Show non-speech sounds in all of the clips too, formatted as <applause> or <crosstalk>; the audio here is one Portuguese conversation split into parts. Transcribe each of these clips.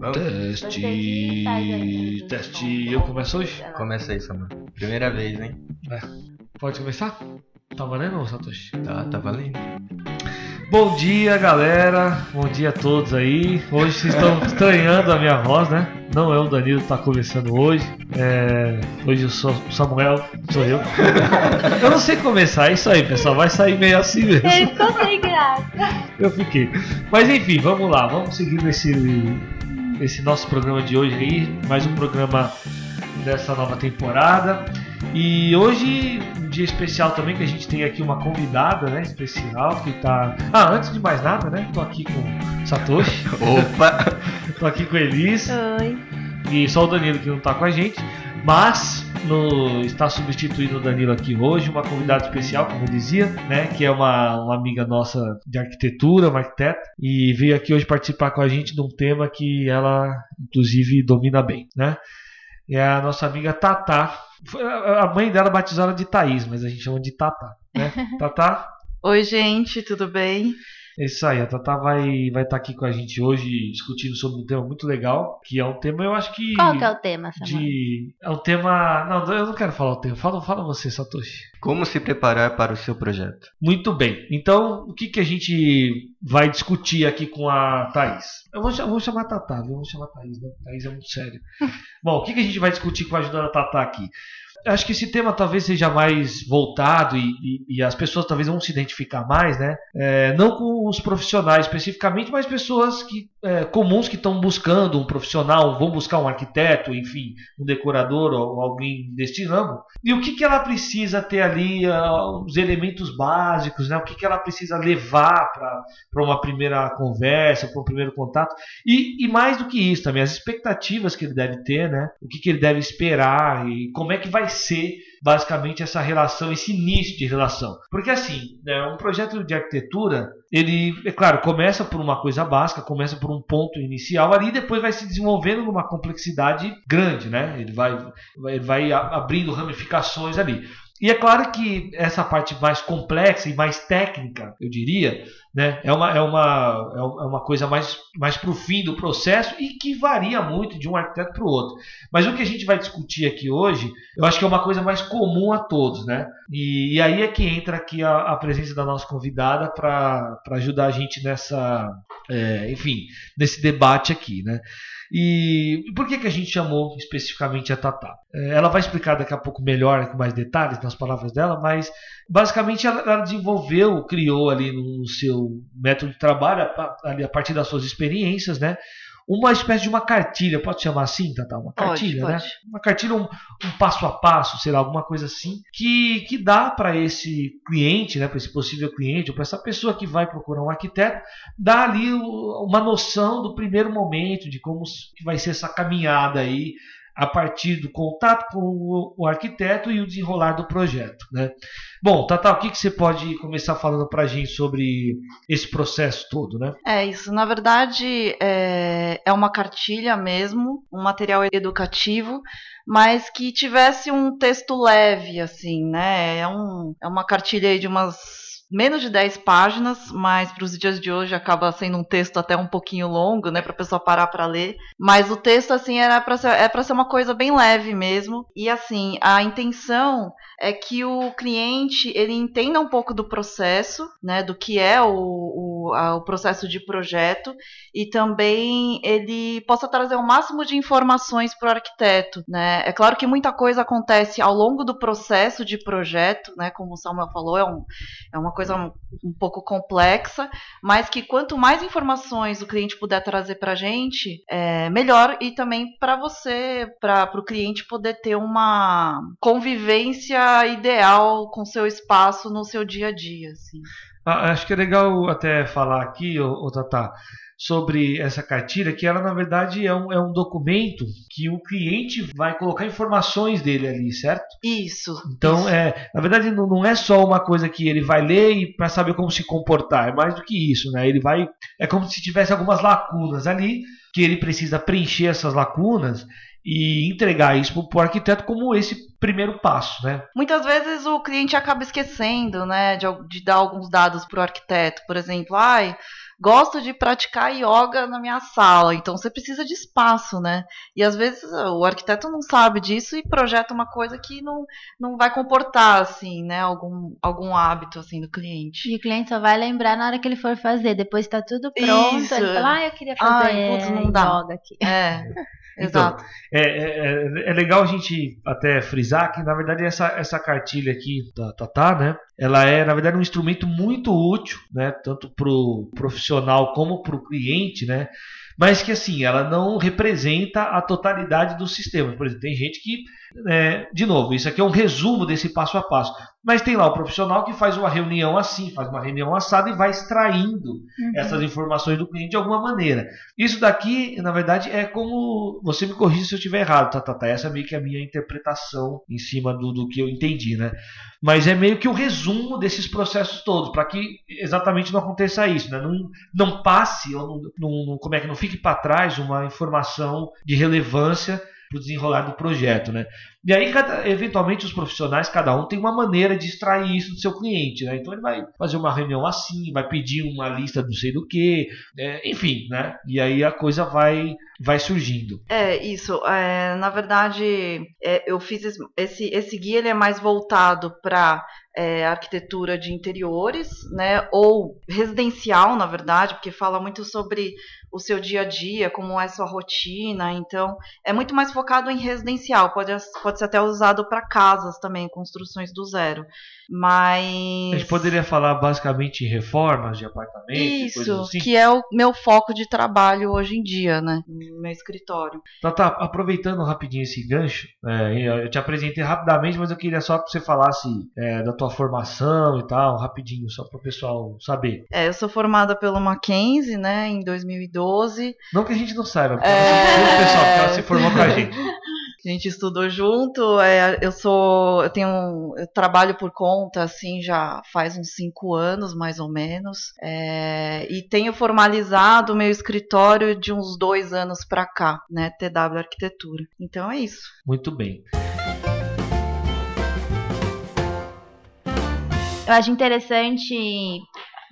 Vamos? Teste. Teste. Eu começo hoje? Começa aí, Samuel. Primeira vez, hein? Pode começar? Tá valendo, Satoshi? Tá, tá valendo. Bom dia, galera. Bom dia a todos aí. Hoje vocês estão <laughs> estranhando a minha voz, né? Não é o Danilo que tá começando hoje. É, Hoje eu sou o Samuel, sou eu. <laughs> eu não sei começar, é isso aí, pessoal. Vai sair meio assim mesmo. Ele ficou sem graça. Eu fiquei. Mas enfim, vamos lá. Vamos seguir esse, esse nosso programa de hoje aí. Mais um programa dessa nova temporada. E hoje, um dia especial também, que a gente tem aqui uma convidada, né? Especial, que tá. Ah, antes de mais nada, né? Tô aqui com o Satoshi, <laughs> Opa! <laughs> tô aqui com a Elis Oi. e só o Danilo que não tá com a gente. Mas no- está substituindo o Danilo aqui hoje, uma convidada especial, como eu dizia, né? Que é uma, uma amiga nossa de arquitetura, uma arquiteta, e veio aqui hoje participar com a gente de um tema que ela, inclusive, domina bem, né? É a nossa amiga Tatá. Foi- A a mãe dela batizou ela de Thaís, mas a gente chama de Tatá, né? <laughs> Tatá, Oi, gente, tudo bem? É isso aí, a Tatá vai vai estar aqui com a gente hoje discutindo sobre um tema muito legal, que é um tema, eu acho que. Qual que é o tema, Samuel? de. É um tema. Não, eu não quero falar o tema. Fala, fala você, Satoshi. Como se preparar para o seu projeto? Muito bem. Então, o que, que a gente vai discutir aqui com a Thaís? Eu vou, vou chamar a Tatá, viu? Eu vou chamar a Thaís, não. Thaís é muito sério. <laughs> Bom, o que, que a gente vai discutir com a ajuda da Tatá aqui? Acho que esse tema talvez seja mais voltado e, e- e as pessoas talvez vão se identificar mais, né? É, não com os profissionais especificamente, mas pessoas que, é, comuns que estão buscando um profissional, vão buscar um arquiteto, enfim, um decorador ou alguém deste ramo. E o que, que ela precisa ter ali, ah, os elementos básicos, né? O que, que ela precisa levar para uma primeira conversa, para um primeiro contato. E, e mais do que isso também, as expectativas que ele deve ter, né? O que, que ele deve esperar e como é que vai ser basicamente essa relação, esse início de relação. Porque assim, né, um projeto de arquitetura, ele, é claro, começa por uma coisa básica, começa por um ponto inicial ali, depois vai se desenvolvendo numa complexidade grande, né? Ele vai, vai, vai abrindo ramificações ali. E é claro que essa parte mais complexa e mais técnica, eu diria, né, é, uma, é, uma, é é uma coisa mais, mais para o fim do processo e que varia muito de um arquiteto para o outro. Mas o que a gente vai discutir aqui hoje, eu acho que é uma coisa mais comum a todos, né? E, e aí é que entra aqui a, a presença da nossa convidada para ajudar a gente nessa, é, enfim, nesse debate aqui, né? E por que, que a gente chamou especificamente a Tatá? É, Ela vai explicar daqui a pouco melhor, com mais detalhes nas palavras dela, mas basicamente ela, ela desenvolveu, criou ali no seu método de trabalho, a, partir das suas experiências, né? Uma espécie de uma cartilha, pode chamar assim, Tatá? Uma Pode, cartilha, né? pode. Uma cartilha, um, um passo a passo, sei lá, alguma coisa assim, que, que dá para esse cliente, né, para esse possível cliente, ou para essa pessoa que vai procurar um arquiteto, dá ali uma noção do primeiro momento, de como que vai ser essa caminhada aí, a partir do contato com o, arquiteto e o desenrolar do projeto. Né? Bom, Tata, o que, que você pode começar falando para a gente sobre esse processo todo? Né? É isso, na verdade é, é uma cartilha mesmo, um material educativo, mas que tivesse um texto leve, assim, né? É, um, é uma cartilha de umas menos de 10 páginas, mas para os dias de hoje acaba sendo um texto até um pouquinho longo, né, para a pessoa parar para ler. Mas o texto assim era para ser, é para ser uma coisa bem leve mesmo. E assim, a intenção é que o cliente ele entenda um pouco do processo, né, do que é o, o, a- o processo de projeto e também ele possa trazer o máximo de informações para o arquiteto, né? É claro que muita coisa acontece ao longo do processo de projeto, né? Como o Samuel falou, é, um, é uma coisa um, um pouco complexa, mas que quanto mais informações o cliente puder trazer para a gente, é melhor e também para você, para o cliente poder ter uma convivência ideal com seu espaço no seu dia a dia, assim. Ah, acho que é legal até falar aqui, ô, ô Tata, sobre essa cartilha, que ela na verdade é um, é um documento que o cliente vai colocar informações dele ali, certo? Isso. Então, isso. é, na verdade, não, não é só uma coisa que ele vai ler e para saber como se comportar, é mais do que isso, né? Ele vai, é como se tivesse algumas lacunas ali que ele precisa preencher essas lacunas e entregar isso para o arquiteto como esse primeiro passo, né? Muitas vezes o cliente acaba esquecendo, né, de, de dar alguns dados para o arquiteto. Por exemplo, ai, gosto de praticar yoga na minha sala, então você precisa de espaço, né? E às vezes o arquiteto não sabe disso e projeta uma coisa que não, não vai comportar, assim, né? Algum, algum hábito, assim, do cliente. E o cliente só vai lembrar na hora que ele for fazer. Depois tá tudo pronto. Isso. Ele fala, ah, eu queria fazer Ai, putz, não dá. yoga aqui. É, <laughs> exato. É, é, é- é legal a gente até frisar que, na verdade, essa, essa cartilha aqui da Tatá, né? Ela é, na verdade, um instrumento muito útil, né? Tanto para o profissional como para o cliente, né? Mas que, assim, ela não representa a totalidade do sistema. Por exemplo, tem gente que, é, de novo, isso aqui é um resumo desse passo a passo. Mas tem lá o profissional que faz uma reunião assim, faz uma reunião assada e vai extraindo Uhum. essas informações do cliente de alguma maneira. Isso daqui, na verdade, é como. Você me corrige se eu estiver errado, tá, tá, tá. Essa é meio que a minha interpretação em cima do, do que eu entendi, né? Mas é meio que o resumo desses processos todos, para que exatamente não aconteça isso, né? Não, não passe, ou não- não- como é que não fique para trás uma informação de relevância para o desenrolar do projeto, né? E aí, cada- eventualmente, os profissionais, cada um tem uma maneira de extrair isso do seu cliente, né? Então ele vai fazer uma reunião assim, vai pedir uma lista não sei do que, enfim, né? E aí a coisa vai, vai surgindo. É, isso. é, na verdade, é, eu fiz esse- esse, guia, ele é mais voltado para arquitetura de interiores, né? Ou residencial, na verdade, porque fala muito sobre o seu dia a dia, como é sua rotina. Então, é muito mais focado em residencial. Pode, pode ser até usado para casas também, construções do zero. Mas. A gente poderia falar basicamente em reformas de apartamentos, e coisas Isso, assim. que é o meu foco de trabalho hoje em dia, né? No meu escritório. Tá, tá, aproveitando rapidinho esse gancho, é, eu te apresentei rapidamente, mas eu queria só que você falasse é, da tua formação e tal, rapidinho, só para o pessoal saber. É, eu sou formada pelo Mackenzie, né, em 2012. Não que a gente não saiba, porque É. ela, se- pessoal, porque ela se formou com a gente. <laughs> A gente estudou junto. é, eu sou, eu tenho, eu trabalho por conta assim já faz uns cinco anos mais ou menos, é, e tenho formalizado o meu escritório de uns dois anos para cá, né, TW Arquitetura. Então é isso. Muito bem. Eu acho interessante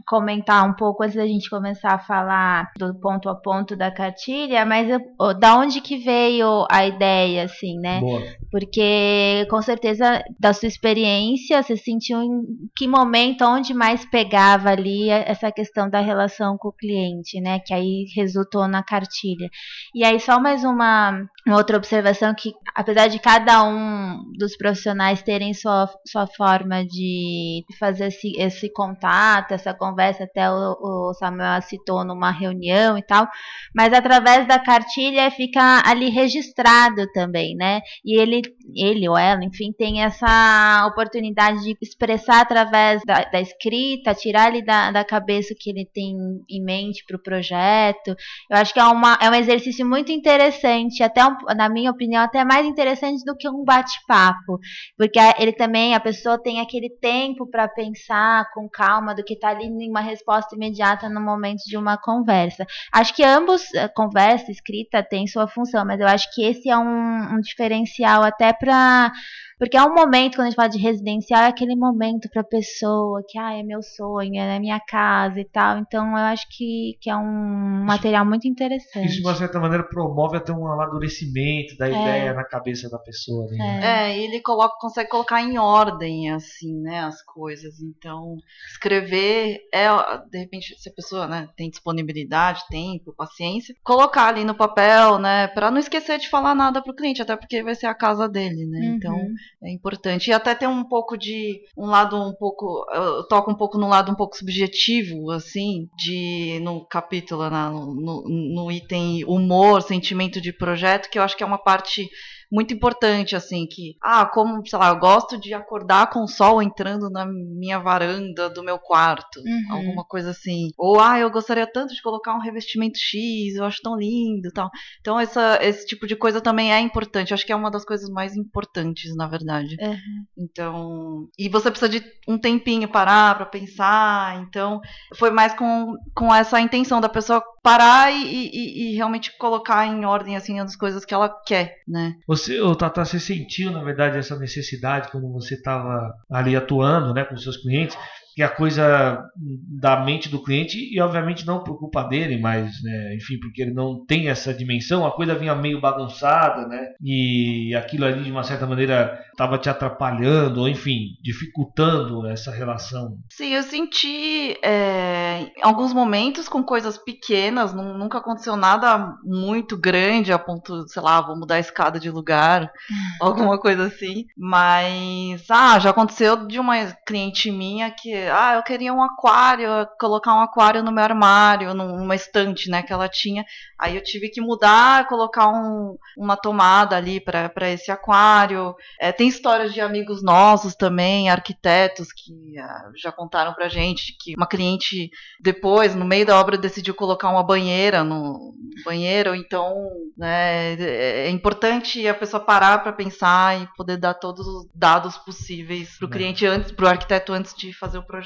comentar um pouco antes da gente começar a falar do ponto a ponto da cartilha, mas eu- da onde que veio a ideia, assim, né? Boa. Porque com certeza da sua experiência, você sentiu em que momento, onde mais pegava ali essa questão da relação com o cliente, né? Que aí resultou na cartilha. E aí só mais uma, uma outra observação que apesar de cada um dos profissionais terem sua, sua forma de fazer esse, esse contato, essa conversa, até o, o Samuel citou numa reunião e tal, mas através da cartilha fica ali registrado também, né? E ele, ele ou ela, enfim, tem essa oportunidade de expressar através da, da escrita, tirar ali da, da cabeça o que ele tem em mente para o projeto. Eu acho que é, uma, é um exercício muito interessante, até um- na minha opinião, até mais interessante do que um bate-papo, porque ele também, a pessoa tem aquele tempo para pensar com calma do que está ali uma resposta imediata no momento de uma conversa. Acho que ambos, eh, conversa, escrita, tem sua função, mas eu acho que esse é um, um diferencial até para. Porque é um momento, quando a gente fala de residencial, é aquele momento para a pessoa que, ah, é meu sonho, é minha casa e tal. Então, eu acho que, que é um material muito interessante. Isso, de uma certa maneira, promove até um amadurecimento da ideia na cabeça da pessoa. Né? É. É, e ele coloca, consegue colocar em ordem, assim, né, as coisas. Então, escrever é, de repente, se a pessoa né, tem disponibilidade, tempo, paciência, colocar ali no papel, né, para não esquecer de falar nada pro cliente, até porque vai ser a casa dele, né? Uhum. Então, é importante. E até tem um pouco de um lado um pouco. Eu toco um pouco no lado um pouco subjetivo, assim, de no capítulo, na- no, no, no item humor, sentimento de projeto, que eu acho que é uma parte muito importante, assim, que, ah, como, sei lá, eu gosto de acordar com o sol entrando na minha varanda do meu quarto, Uhum. alguma coisa assim. Ou, ah, eu gostaria tanto de colocar um revestimento X, eu acho tão lindo tal. Então, essa, esse tipo de coisa também é importante. Acho que é uma das coisas mais importantes, na verdade. Uhum. Então, e você precisa de um tempinho parar para pensar. Então, foi mais com, com essa intenção da pessoa parar e, e- e realmente colocar em ordem assim as coisas que ela quer, né? Você, ô, Tata, você sentiu, na verdade, essa necessidade quando você estava ali atuando né, com seus clientes? Que é a coisa da mente do cliente e obviamente não por culpa dele, mas né, enfim, porque ele não tem essa dimensão, a coisa vinha meio bagunçada, né? E aquilo ali de uma certa maneira estava te atrapalhando, ou enfim, dificultando essa relação. Sim, eu senti é, em alguns momentos com coisas pequenas, nunca aconteceu nada muito grande a ponto, sei lá, vou mudar a escada de lugar, <laughs> alguma coisa assim. Mas, ah, já aconteceu de uma cliente minha que, ah, eu queria um aquário, colocar um aquário no meu armário, numa estante, né, que ela tinha. Aí eu tive que mudar, colocar um, uma tomada ali para esse aquário. É, tem histórias de amigos nossos também, arquitetos, que ah, já contaram pra gente que uma cliente depois, no meio da obra, decidiu colocar uma banheira no banheiro. Então, né, é, é importante a pessoa parar para pensar e poder dar todos os dados possíveis para o cliente antes, para o arquiteto antes de fazer o projeto.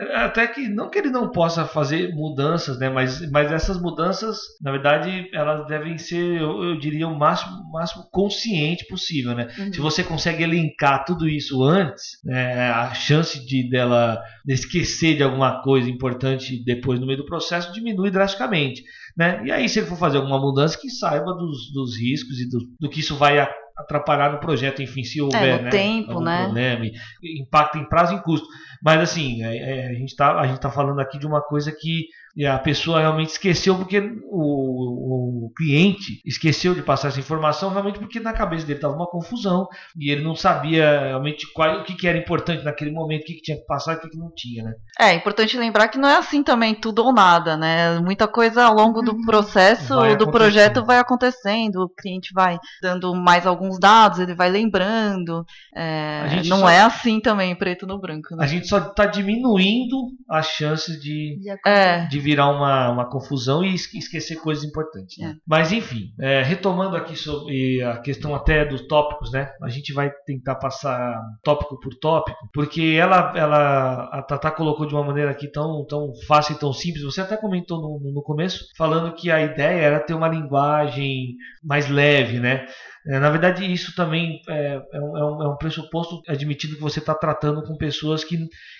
É, até que não que ele não possa fazer mudanças, né, mas, mas essas mudanças, na verdade, elas devem ser, eu, eu diria, o máximo, máximo consciente possível, né? Uhum. Se você consegue elencar tudo isso antes, né, a chance de dela esquecer de alguma coisa importante depois no meio do processo diminui drasticamente. Né? E aí, se ele for fazer alguma mudança, que saiba dos, dos riscos e do, do que isso vai atrapalhar no projeto, enfim, se houver é, né, tempo, né? problema, impacto em prazo e em custo. Mas assim, é, é, a gente está tá falando aqui de uma coisa que e a pessoa realmente esqueceu porque o, o, cliente esqueceu de passar essa informação realmente porque na cabeça dele estava uma confusão e ele não sabia realmente qual, o que, que era importante naquele momento, o que, que tinha que passar e o que, que não tinha, né? É importante lembrar que não é assim também tudo ou nada, né? Muita coisa ao longo do uhum. processo do projeto vai acontecendo, o cliente vai dando mais alguns dados, ele vai lembrando. É, não só, é assim também preto no branco. Né? A gente só está diminuindo as chances de, de, é. de virar uma, uma confusão e esquecer coisas importantes. Né? É. Mas enfim, é, retomando aqui sobre a questão até dos tópicos, né? A gente vai tentar passar tópico por tópico, porque ela, ela a Tata colocou de uma maneira aqui tão, tão fácil e tão simples. Você até comentou no, no começo, falando que a ideia era ter uma linguagem mais leve, né? É, na verdade, isso também é, é, um, é um é pressuposto admitido que você está tratando com pessoas que,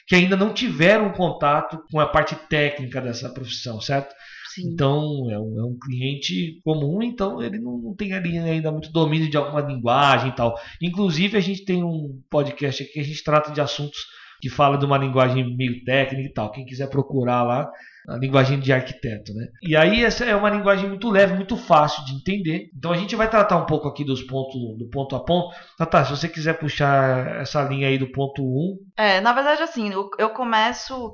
que ainda não tiveram contato com a parte técnica dessa profissão, certo? Sim. Então, é um, é um, cliente comum, então ele não, não, tem ali ainda muito domínio de alguma linguagem e tal. Inclusive, a gente tem um podcast aqui que a gente trata de assuntos que fala de uma linguagem meio técnica e tal. Quem quiser procurar lá, a linguagem de arquiteto, né? E aí essa é uma linguagem muito leve, muito fácil de entender. Então a gente vai tratar um pouco aqui dos pontos, do ponto a ponto. Tata, se você quiser puxar essa linha aí do ponto 1. É, na verdade assim, eu, eu começo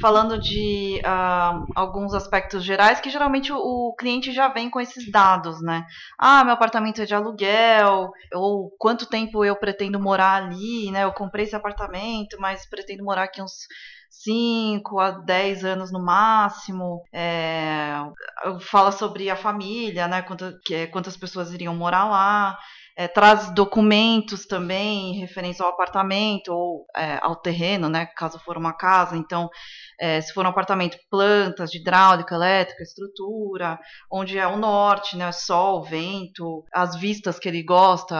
falando de uh, alguns aspectos gerais que geralmente o, o, cliente já vem com esses dados, né? Ah, meu apartamento é de aluguel, ou quanto tempo eu pretendo morar ali, né? Eu comprei esse apartamento, mas pretendo morar aqui uns 5 a 10 anos no máximo. É, fala sobre a família, né? Quantas, quantas pessoas iriam morar lá. É, traz documentos também referentes ao apartamento ou é, ao terreno, né, caso for uma casa. Então, é, se for um apartamento, plantas de hidráulica, elétrica, estrutura, onde é o norte, né, sol, vento, as vistas que ele gosta,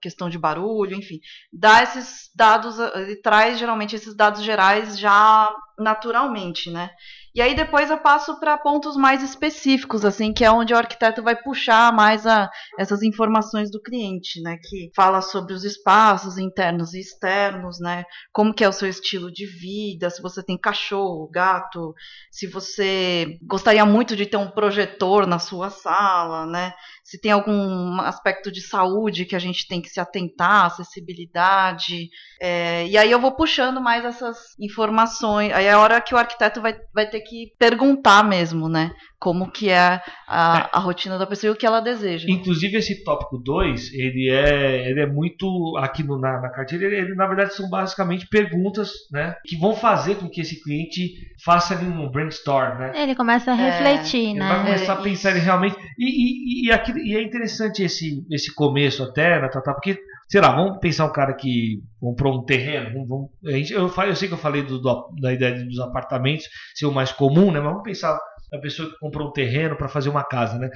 questão de barulho, enfim, dá esses dados, ele traz geralmente esses dados gerais já naturalmente, né? E aí depois eu passo para pontos mais específicos, assim, que é onde o arquiteto vai puxar mais a, essas informações do cliente, né? Que fala sobre os espaços internos e externos, né? Como que é o seu estilo de vida, se você tem cachorro, gato, se você gostaria muito de ter um projetor na sua sala, né? Se tem algum aspecto de saúde que a gente tem que se atentar, acessibilidade. É, e aí eu vou puxando mais essas informações. Aí é a hora que o arquiteto vai, vai ter que perguntar mesmo, né? Como que é a, é. a rotina da pessoa e o que ela deseja. Inclusive esse tópico 2, ele é, ele é muito aqui no, na, na cartilha, ele, ele, na verdade são basicamente perguntas, né? Que vão fazer com que esse cliente faça ali um brainstorm, né? Ele começa a refletir, é, né? Ele vai começar a pensar ele realmente. E, e, e, aqui, e é interessante esse, esse começo até, né, Tata? Porque sei lá, vamos pensar um cara que comprou um terreno. Vamos, vamos, eu, eu, sei que eu falei do, do, da ideia dos apartamentos ser o mais comum, né? Mas vamos pensar na pessoa que comprou um terreno para fazer uma casa, né?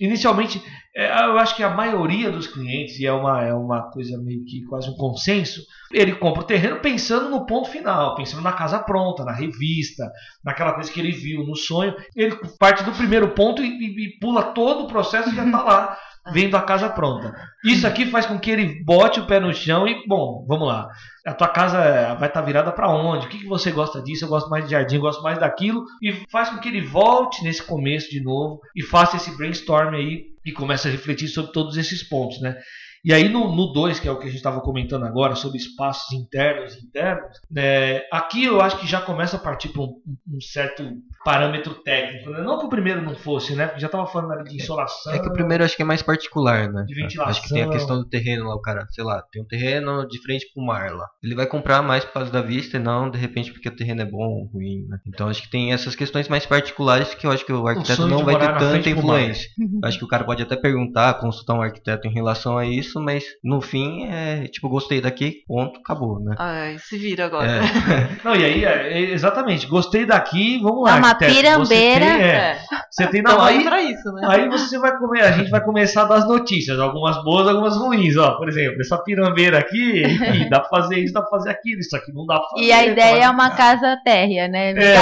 Inicialmente, é, eu acho que a maioria dos clientes, e é uma, é uma coisa meio que quase um consenso, ele compra o terreno pensando no ponto final, pensando na casa pronta, na revista, naquela coisa que ele viu no sonho. Ele parte do primeiro ponto e, e- e pula todo o processo e já está lá, <laughs> vendo a casa pronta. Isso aqui faz com que ele bote o pé no chão e, bom, vamos lá. A tua casa vai estar virada para onde? O que, que você gosta disso? Eu gosto mais de jardim, eu gosto mais daquilo. E faz com que ele volte nesse começo de novo e faça esse brainstorm aí e comece a refletir sobre todos esses pontos, né? E aí no 2, que é o que a gente estava comentando agora, sobre espaços internos e internos, né, aqui eu acho que já começa a partir para um, um certo parâmetro técnico. Né? Não que o primeiro não fosse, né? Porque já estava falando ali de insolação. É que o primeiro eu acho que é mais particular, né? De ventilação. Acho que tem a questão do terreno lá, o cara, sei lá, tem um terreno de frente pro mar lá. Ele vai comprar mais por causa da vista e não, de repente, porque o terreno é bom ou ruim, né? Então acho que tem essas questões mais particulares que eu acho que o arquiteto sonho não vai ter tanta influência. Acho que o cara pode até perguntar, consultar um arquiteto em relação a isso, mas no fim é tipo, gostei daqui, ponto, acabou, né? Ai, se vira agora. É. <laughs> Não, e aí, é, é, exatamente, gostei daqui, vamos lá. É uma pirambeira. Você tem, é, É. você tem Então não, aí aí, pra isso, né? aí você vai comer, a gente vai começar a dar as notícias, algumas boas, algumas ruins, ó. Por exemplo, essa pirambeira aqui, ih, dá pra fazer isso, dá pra fazer aquilo, isso aqui não dá pra fazer. E a ideia é tá? uma casa térrea, né? É.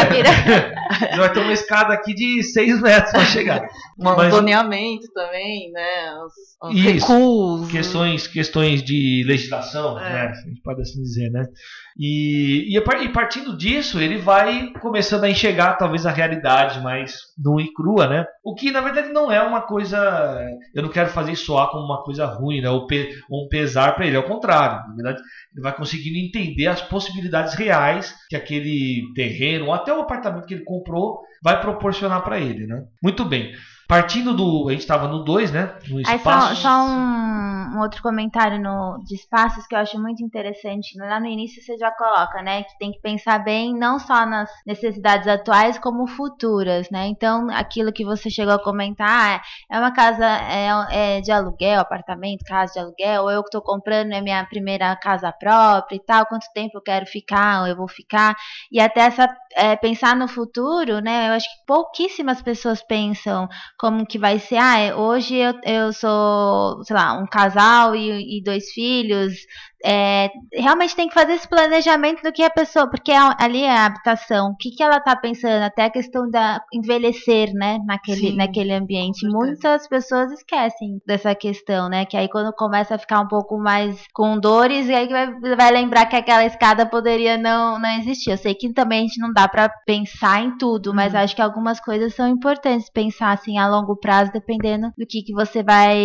Vai <laughs> ter uma escada aqui de 6 metros pra chegar. Um Mas- zoneamento também, né? Os, os Isso. recuos. Questões, questões de legislação, É. né? A gente pode assim dizer, né? E, e, partindo disso, ele vai começando a enxergar talvez a realidade mais nua e crua, né? O que na verdade não é uma coisa. Eu não quero fazer soar como uma coisa ruim, né? Ou, pe- ou um pesar para ele, ao contrário. Na verdade, ele vai conseguindo entender as possibilidades reais que aquele terreno, ou até o apartamento que ele comprou, vai proporcionar para ele, né? Muito bem. Partindo do. A gente estava no 2, né? No Aí só, espaço. só um, um outro comentário no, de espaços que eu acho muito interessante. Lá no início você já coloca, né? Que tem que pensar bem não só nas necessidades atuais, como futuras, né? Então, aquilo que você chegou a comentar, ah, é uma casa é, é de aluguel, apartamento, casa de aluguel, ou eu que estou comprando é minha primeira casa própria e tal, quanto tempo eu quero ficar, ou eu vou ficar. E até essa é, pensar no futuro, né? Eu acho que pouquíssimas pessoas pensam como que vai ser. Ah, hoje eu, eu sou, sei lá, um casal e, e dois filhos. É, realmente tem que fazer esse planejamento do que a pessoa, porque ali é a habitação, o que, que ela tá pensando, até a questão da envelhecer, né, naquele, Sim, naquele ambiente. Muitas pessoas esquecem dessa questão, né, que aí quando começa a ficar um pouco mais com dores, e aí vai, vai lembrar que aquela escada poderia não, não existir. Eu sei que também a gente não dá pra pensar em tudo, mas Uhum. acho que algumas coisas são importantes pensar assim a longo prazo, dependendo do que, que você vai,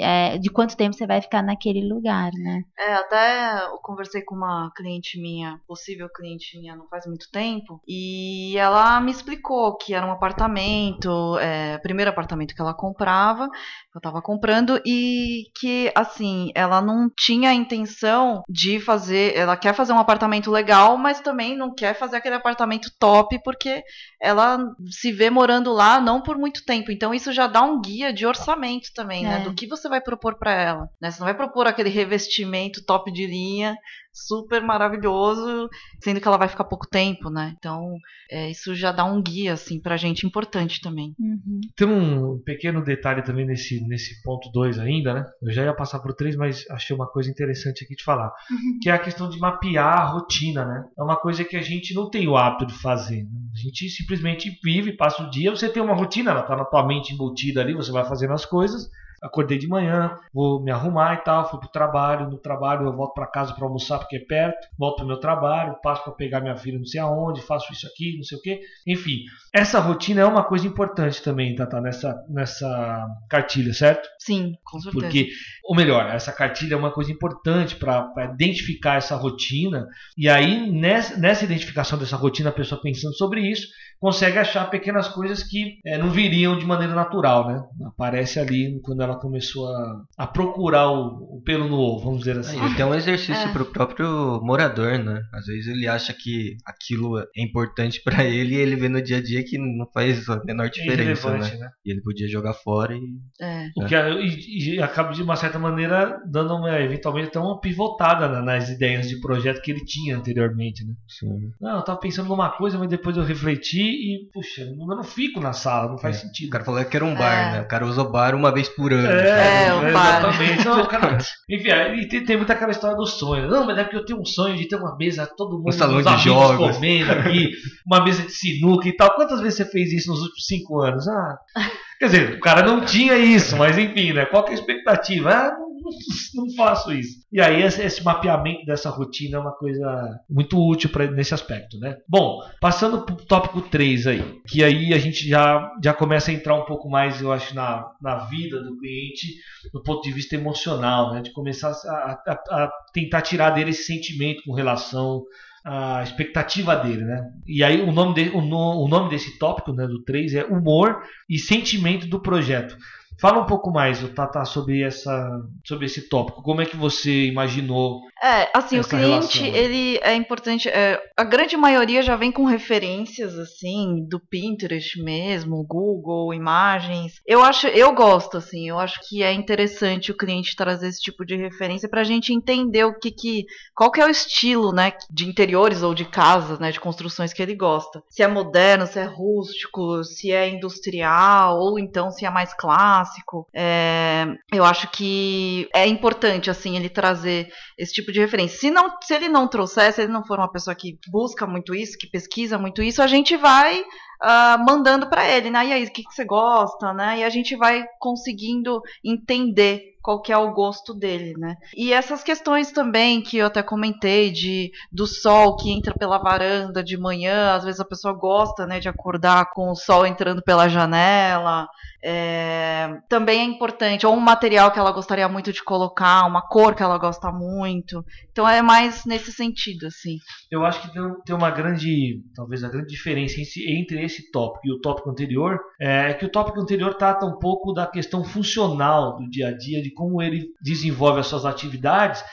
é, de quanto tempo você vai ficar naquele lugar, né. É, até eu conversei com uma cliente minha, possível cliente minha, não faz muito tempo, e ela me explicou que era um apartamento, é, o primeiro apartamento que ela comprava, que eu tava comprando, e que, assim, ela não tinha a intenção de fazer, ela quer fazer um apartamento legal, mas também não quer fazer aquele apartamento top, porque ela se vê morando lá não por muito tempo. Então isso já dá um guia de orçamento também, né? É. Do que você vai propor para ela. Né? Você não vai propor aquele revestimento top de linha, super maravilhoso, sendo que ela vai ficar pouco tempo, né? Então é, isso já dá um guia assim pra gente importante também. Uhum. Tem um pequeno detalhe também nesse, nesse ponto 2 ainda, né? Eu já ia passar pro 3, mas achei uma coisa interessante aqui de falar. Que é a questão de mapear a rotina, né? É uma coisa que a gente não tem o hábito de fazer. né? A gente simplesmente vive, passa o dia, você tem uma rotina, ela tá na tua mente embutida ali, você vai fazendo as coisas. Acordei de manhã, vou me arrumar e tal, fui pro trabalho, no trabalho eu volto para casa para almoçar porque é perto, volto pro meu trabalho, passo para pegar minha filha não sei aonde, faço isso aqui, não sei o que. Enfim, essa rotina é uma coisa importante também, Tata, nessa, nessa cartilha, certo? Sim, com certeza. Porque, ou melhor, essa cartilha é uma coisa importante para identificar essa rotina, e aí nessa, nessa identificação dessa rotina, a pessoa pensando sobre isso, consegue achar pequenas coisas que eh, não viriam de maneira natural, né? Aparece ali quando ela começou a, a procurar o, o pelo no ovo, vamos dizer assim. Aí, até um exercício É. pro próprio morador, né? Às vezes ele acha que aquilo é importante pra ele e ele vê no dia a dia que não faz a menor É diferença, né? né? E ele podia jogar fora e É. O que, e, e acaba de uma certa maneira dando uma, eventualmente até uma pivotada na- nas ideias de projeto que ele tinha anteriormente, né? sim. Não, eu tava pensando numa coisa, mas depois eu refleti e, puxa, eu não fico na sala, não faz É. sentido. O cara falou que era um bar, É. né? O cara usa bar uma vez por ano. É, É, o bar. exatamente. Não, cara, <laughs> enfim, aí tem, tem muito aquela história do sonho. Não, mas é porque eu tenho um sonho de ter uma mesa, todo mundo, Um salão de jogos. comendo aqui, uma mesa de sinuca e tal. Quantas vezes você fez isso nos últimos cinco anos? Ah, quer dizer, o cara não tinha isso, mas enfim, né? Qual que é a expectativa? Ah, não, não- faço isso. E aí esse, esse mapeamento dessa rotina é uma coisa muito útil pra, nesse aspecto, né? Bom, passando pro tópico 3 aí, que aí a gente já, já começa a entrar um pouco mais, eu acho, na, na vida do cliente do ponto de vista emocional, né? De começar a, a- a tentar tirar dele esse sentimento com relação à expectativa dele, né? E aí o nome, de- o no- o nome desse tópico, né, do 3 é humor e sentimento do projeto. Fala um pouco mais, Tata, sobre essa sobre esse tópico. Como é que você imaginou? É, assim, o cliente, relação, né? ele é importante. é, a grande maioria já vem com referências, assim, do Pinterest mesmo, Google, imagens. Eu acho, eu gosto, assim, eu acho que é interessante o cliente trazer esse tipo de referência pra gente entender o que que. qual que é o estilo, né, de interiores ou de casas, né, de construções que ele gosta. Se é moderno, se é rústico, se é industrial, ou então se é mais clássico. É, eu acho que é importante, assim, ele trazer esse tipo de referência. Se, não, se ele não trouxer, se ele não for uma pessoa que busca muito isso, que pesquisa muito isso, a gente vai ah, mandando para ele, né? E aí, o que, que você gosta, né? E a gente vai conseguindo entender qual que é o gosto dele, né? E essas questões também que eu até comentei de do sol que entra pela varanda de manhã, às vezes a pessoa gosta, né, de acordar com o sol entrando pela janela. É, também é importante, ou um material que ela gostaria muito de colocar, uma cor que ela gosta muito. Então é mais nesse sentido, assim. Eu acho que tem, tem uma grande, talvez a grande diferença entre esse tópico e o tópico anterior é que o tópico anterior trata um pouco da questão funcional do dia a dia, de como ele desenvolve as suas atividades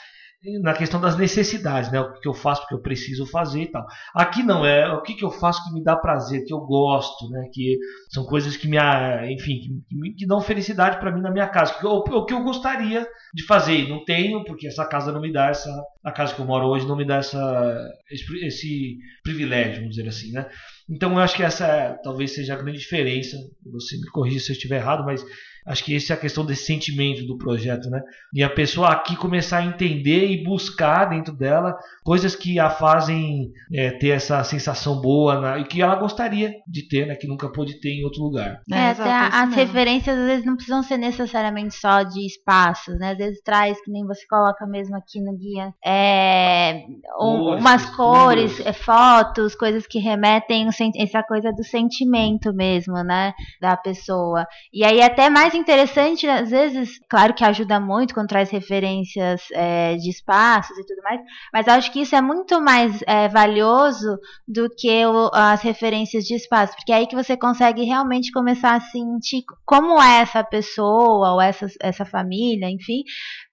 na questão das necessidades, né? O que eu faço porque eu preciso fazer e tal. Aqui não é o que, eu faço que me dá prazer, que eu gosto, né? Que são coisas que me, ah, enfim, que, que dão felicidade para mim na minha casa, o que eu gostaria de fazer. E não tenho porque essa casa não me dá essa, a casa que eu moro hoje não me dá essa esse, esse privilégio, vamos dizer assim, né? Então eu acho que essa talvez seja a grande diferença. Você me corrija se eu estiver errado, mas acho que essa é a questão desse sentimento do projeto, né? E a pessoa aqui começar a entender e buscar dentro dela coisas que a fazem é, ter essa sensação boa na- e que ela gostaria de ter, né? Que nunca pôde ter em outro lugar. É, exato, até é isso as referências às vezes não precisam ser necessariamente só de espaços, né? Às vezes traz, que nem você coloca mesmo aqui no guia, é, um- Cores, umas texturas. cores, é, fotos, coisas que remetem essa coisa do sentimento mesmo, né? Da pessoa. E aí até mais interessante, às vezes, claro que ajuda muito quando traz referências é, de espaços e tudo mais, mas acho que isso é muito mais é, valioso do que o- as referências de espaço, porque é aí que você consegue realmente começar a sentir como é essa pessoa ou essa, essa família, enfim,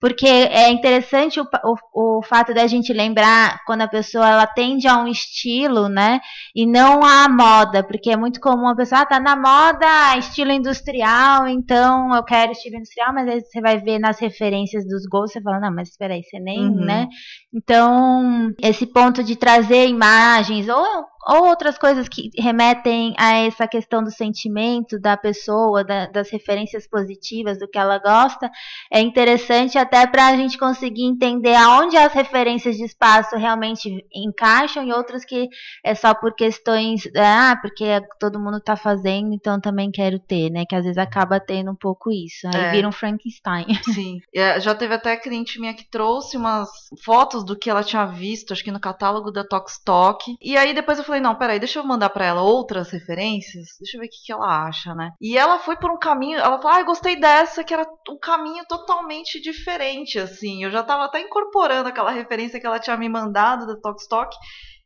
porque é interessante o, o, o fato da gente lembrar quando a pessoa ela tende a um estilo, né, e não à moda, porque é muito comum a pessoa ah, tá na moda estilo industrial, então eu quero estilo industrial, mas aí você vai ver nas referências dos gols, você fala, não, mas espera aí, você nem, Uhum. né, então, esse ponto de trazer imagens ou, ou outras coisas que remetem a essa questão do sentimento da pessoa, da- das referências positivas do que ela gosta, é interessante até para a gente conseguir entender aonde as referências de espaço realmente encaixam e outras que é só por questões, ah, porque todo mundo está fazendo, então também quero ter, né? Que às vezes acaba tendo um pouco isso. Aí É. vira um Frankenstein. <laughs> Sim. É, Já teve até cliente minha que trouxe umas fotos do que ela tinha visto, acho que no catálogo da Tokstok. E aí depois eu falei, não, peraí, deixa eu mandar pra ela outras referências, deixa eu ver o que, que ela acha, né? E ela foi por um caminho, ela falou, ah, eu gostei dessa, que era um caminho totalmente diferente, assim. Eu já tava até incorporando aquela referência que ela tinha me mandado da Tokstok.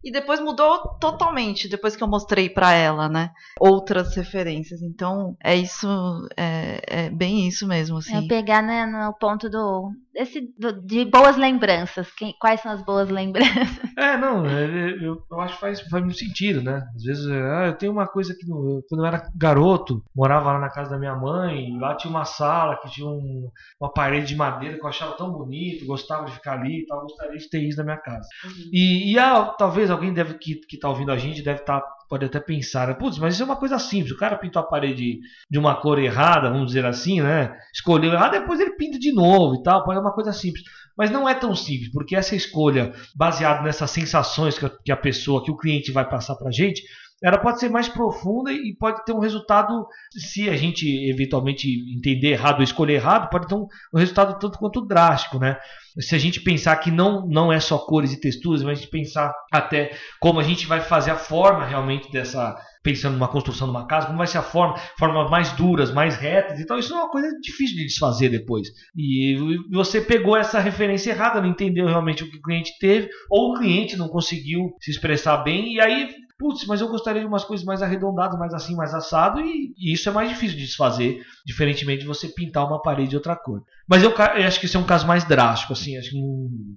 E depois mudou totalmente, depois que eu mostrei pra ela, né? Outras referências. Então, é isso, é, é bem isso mesmo, assim. É pegar né, no ponto do, desse, do- de boas lembranças. Quem- quais são as boas lembranças? É, não, é, eu, eu acho que faz, faz muito sentido, né? Às vezes, é, ah, eu tenho uma coisa que no- quando eu era garoto, morava lá na casa da minha mãe, e lá tinha uma sala que tinha um, uma parede de madeira que eu achava tão bonito, gostava de ficar ali e tal, gostaria de ter isso na minha casa. E, e ah, talvez alguém deve que, que tá ouvindo a gente deve estar pode até pensar, né? putz, mas isso é uma coisa simples. O cara pintou a parede de uma cor errada, vamos dizer assim, né? Escolheu errado, depois ele pinta de novo e tal. Pode ser uma coisa simples. Mas não é tão simples, porque essa escolha, baseada nessas sensações que a, a pessoa, que o cliente vai passar pra gente, ela pode ser mais profunda e pode ter um resultado, se a gente eventualmente entender errado ou escolher errado, pode ter um, resultado tanto quanto drástico, né? Se a gente pensar que não, não é só cores e texturas, mas a gente pensar até como a gente vai fazer a forma realmente dessa, pensando numa construção de uma casa, como vai ser a forma, formas mais duras, mais retas, então isso é uma coisa difícil de desfazer depois. E você pegou essa referência errada, não entendeu realmente o que o cliente teve, ou o cliente não conseguiu se expressar bem, e aí putz, mas eu gostaria de umas coisas mais arredondadas, mais assim, mais assado, e, e, isso é mais difícil de desfazer, diferentemente de você pintar uma parede de outra cor. Mas eu, eu acho que esse é um caso mais drástico, assim, acho que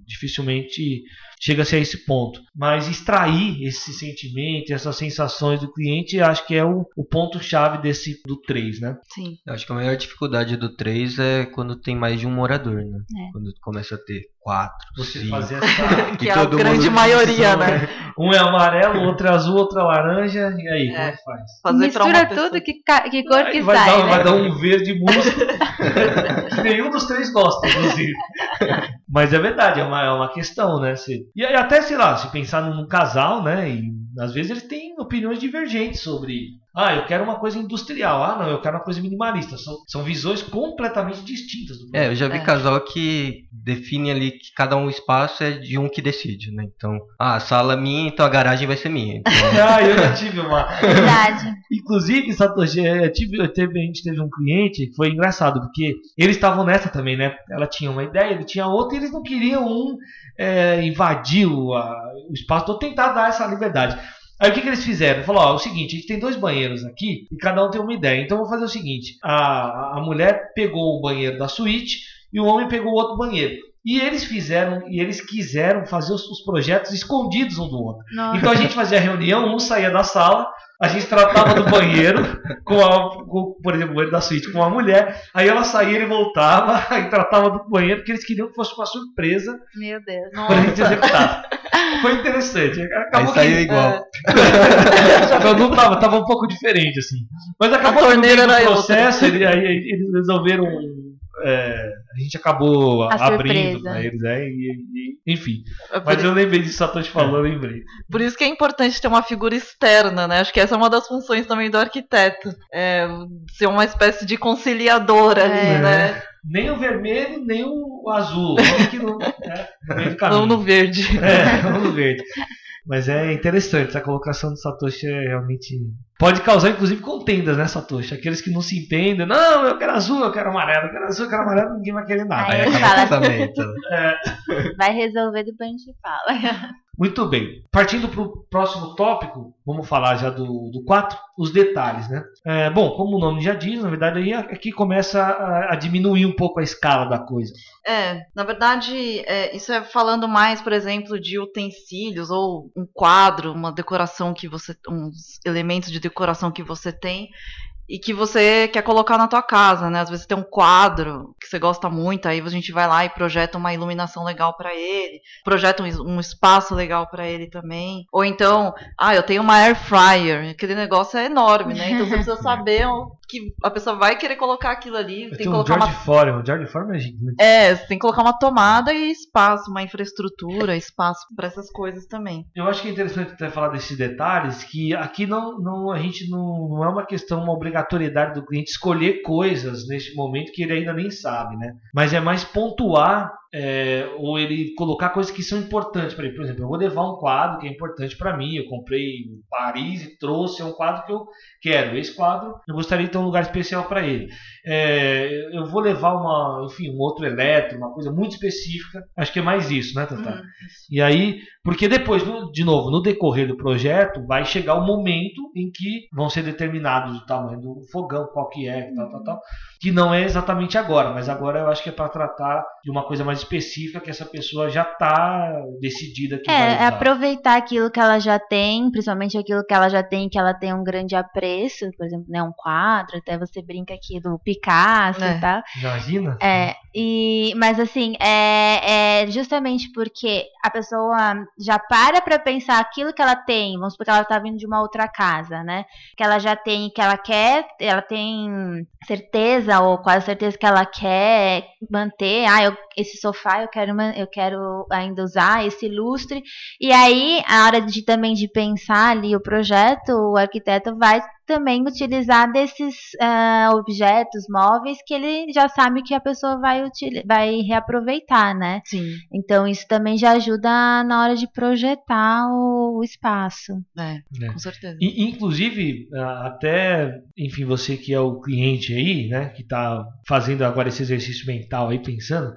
dificilmente chega-se a esse ponto. Mas extrair esse sentimento, essas sensações do cliente, acho que é o, o ponto-chave desse do 3, né? Sim. Eu acho que a maior dificuldade do 3 é quando tem mais de um morador, né? É. Quando começa a ter quatro, Você cinco. fazer <laughs> essa. <laughs> Que é a grande maioria, né? Um é amarelo, outro é azul, outro é laranja, e aí, como é que faz? Fazer Mistura pessoa- tudo, que, ca- que cor que vai, sai, dar, né? vai dar um verde que <laughs> nenhum dos três gosta, inclusive. <laughs> Mas é verdade, é uma, é uma questão, né? Se- e até, sei lá, se pensar num casal, né? E às vezes eles têm opiniões divergentes sobre. Ah, eu quero uma coisa industrial. Ah, não, eu quero uma coisa minimalista. São, são visões completamente distintas do É, eu já vi É. casal que define ali que cada um espaço é de um que decide, né? Então, ah, a sala é minha, então a garagem vai ser minha. Então, <laughs> Ah, eu já tive uma. Verdade. <laughs> Inclusive, Satoshi, eu tive, eu teve, a gente teve um cliente que foi engraçado, porque eles estavam nessa também, né? Ela tinha uma ideia, ele tinha outra, e eles não queriam um é, invadir o, a- o espaço, ou tentar dar essa liberdade. Aí o que, que eles fizeram? Falou, ó, é o seguinte, a gente tem dois banheiros aqui e cada um tem uma ideia. Então eu vou fazer o seguinte: a, a mulher pegou o banheiro da suíte e o homem pegou o outro banheiro. E eles fizeram, e eles quiseram fazer os, os projetos escondidos um do outro. Nossa. Então a gente fazia reunião, um saía da sala, a gente tratava do banheiro, com, a, com, por exemplo, o banheiro da suíte com uma mulher, aí ela saía, ele voltava, <laughs> aí tratava do banheiro, porque eles queriam que fosse uma surpresa Meu Deus. pra gente executar. <laughs> Foi interessante. aí Acabou saiu que, igual. não, não tava, tava um pouco diferente, assim. Mas acabou A que no meio do processo, ele, aí, aí eles resolveram. É, a gente acabou A abrindo surpresa. pra eles, né? E, e- enfim. É por, Mas eu lembrei disso, Satoshi falando, eu lembrei. por isso que é importante ter uma figura externa, né? Acho que essa é uma das funções também do arquiteto. É ser uma espécie de conciliador ali, É. né? Nem o vermelho, nem o azul. Vamos que no, né, caminho. Não no verde. É, vamos no verde. Mas é interessante, essa colocação do Satoshi é realmente. Pode causar, inclusive, contendas, né, Satoshi? Aqueles que não se entendem. Não, eu quero azul, eu quero amarelo, eu quero azul, eu quero amarelo, ninguém vai querer nada. Aí Aí acaba o casamento. <laughs> Vai resolver depois a gente fala. <laughs> Muito bem. Partindo para o próximo tópico, vamos falar já do, do 4, os detalhes, né? É, bom, como o nome já diz, na verdade, aí aqui começa a, a diminuir um pouco a escala da coisa. É, na verdade, é, isso é falando mais, por exemplo, de utensílios ou um quadro, uma decoração que você, uns elementos de decoração que você tem e que você quer colocar na tua casa, né? Às vezes tem um quadro que você gosta muito, aí a gente vai lá e projeta uma iluminação legal para ele, projeta um, um espaço legal para ele também. Ou então, ah, eu tenho uma air fryer, aquele negócio é enorme, né? Então você precisa <laughs> saber que a pessoa vai querer colocar aquilo ali, tem que Tem um colocar uma George Foreman, o George Foreman é gigante. é, você tem que colocar uma tomada e espaço, uma infraestrutura, espaço para essas coisas também. Eu acho que é interessante até falar desses detalhes, que aqui não, não a gente não, não é uma questão, uma obrigatoriedade do cliente escolher coisas neste momento que ele ainda nem sabe, né? Mas é mais pontuar é, ou ele colocar coisas que são importantes para ele. Por exemplo, eu vou levar um quadro que é importante para mim. Eu comprei em Paris e trouxe é um quadro que eu quero. Esse quadro eu gostaria de ter um lugar especial para ele. É, eu vou levar uma, enfim, um outro eletro, uma coisa muito específica. Acho que é mais isso, né, Tata? Uhum. E aí, porque depois, de novo, no decorrer do projeto, vai chegar o momento em que vão ser determinados o tamanho do fogão, qual que é, tal, tal, tal. Que não é exatamente agora, mas agora eu acho que é para tratar de uma coisa mais específica que essa pessoa já está decidida que vai É, é usar. aproveitar aquilo que ela já tem, principalmente aquilo que ela já tem, que ela tem um grande apreço, por exemplo, né, um quadro, até você brinca aqui do Picasso É. e tal. Imagina? É, e, mas assim, é, é justamente porque a pessoa já para para pensar aquilo que ela tem, vamos supor que ela está vindo de uma outra casa, né? Que ela já tem, que ela quer, ela tem certeza ou quase certeza que ela quer manter, ah, eu, esse sofá eu quero, eu quero ainda usar esse lustre. E aí, a hora de também de pensar ali o projeto, o arquiteto vai também utilizar desses uh, objetos móveis que ele já sabe que a pessoa vai, vai reaproveitar, né? Sim. Então isso também já ajuda na hora de projetar o, o espaço. É, É. com certeza. E, inclusive, ah, até, enfim, você que é o cliente aí, né, que está fazendo agora esse exercício mental aí, pensando,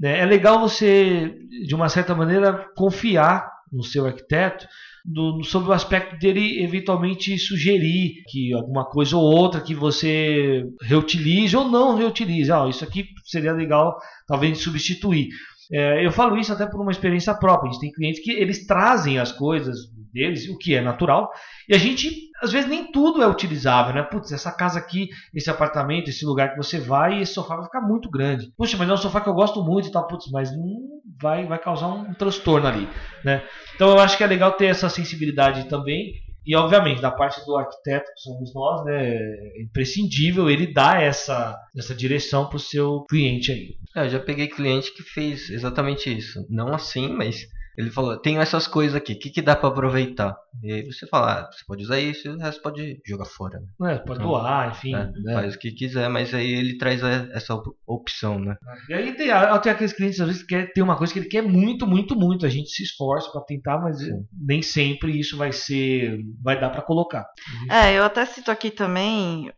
né, é legal você, de uma certa maneira, confiar no seu arquiteto do, sobre o aspecto dele eventualmente sugerir que alguma coisa ou outra que você reutilize ou não reutilize. Ah, isso aqui seria legal talvez substituir. É, eu falo isso até por uma experiência própria. A gente tem clientes que eles trazem as coisas deles, o que é natural, e a gente, às vezes, nem tudo é utilizável, né? Putz, essa casa aqui, esse apartamento, esse lugar que você vai, esse sofá vai ficar muito grande. Puxa, mas é um sofá que eu gosto muito e tal, putz, mas não vai, vai causar um transtorno ali, né? Então eu acho que é legal ter essa sensibilidade também. E obviamente, da parte do arquiteto, que somos nós, né, é imprescindível ele dar essa, essa direção para o seu cliente aí. É, eu já peguei cliente que fez exatamente isso. Não assim, mas ele falou: tenho essas coisas aqui, o que, que dá para aproveitar? E aí você fala: ah, você pode usar isso e o resto pode jogar fora. Né? É, pode doar, enfim. É, né? Faz o que quiser, mas aí ele traz essa op- opção, né? E aí tem, tem aqueles clientes às vezes que tem uma coisa que ele quer muito, muito, muito. A gente se esforça para tentar, mas Sim. nem sempre isso vai ser, vai dar para colocar. É, eu até cito aqui também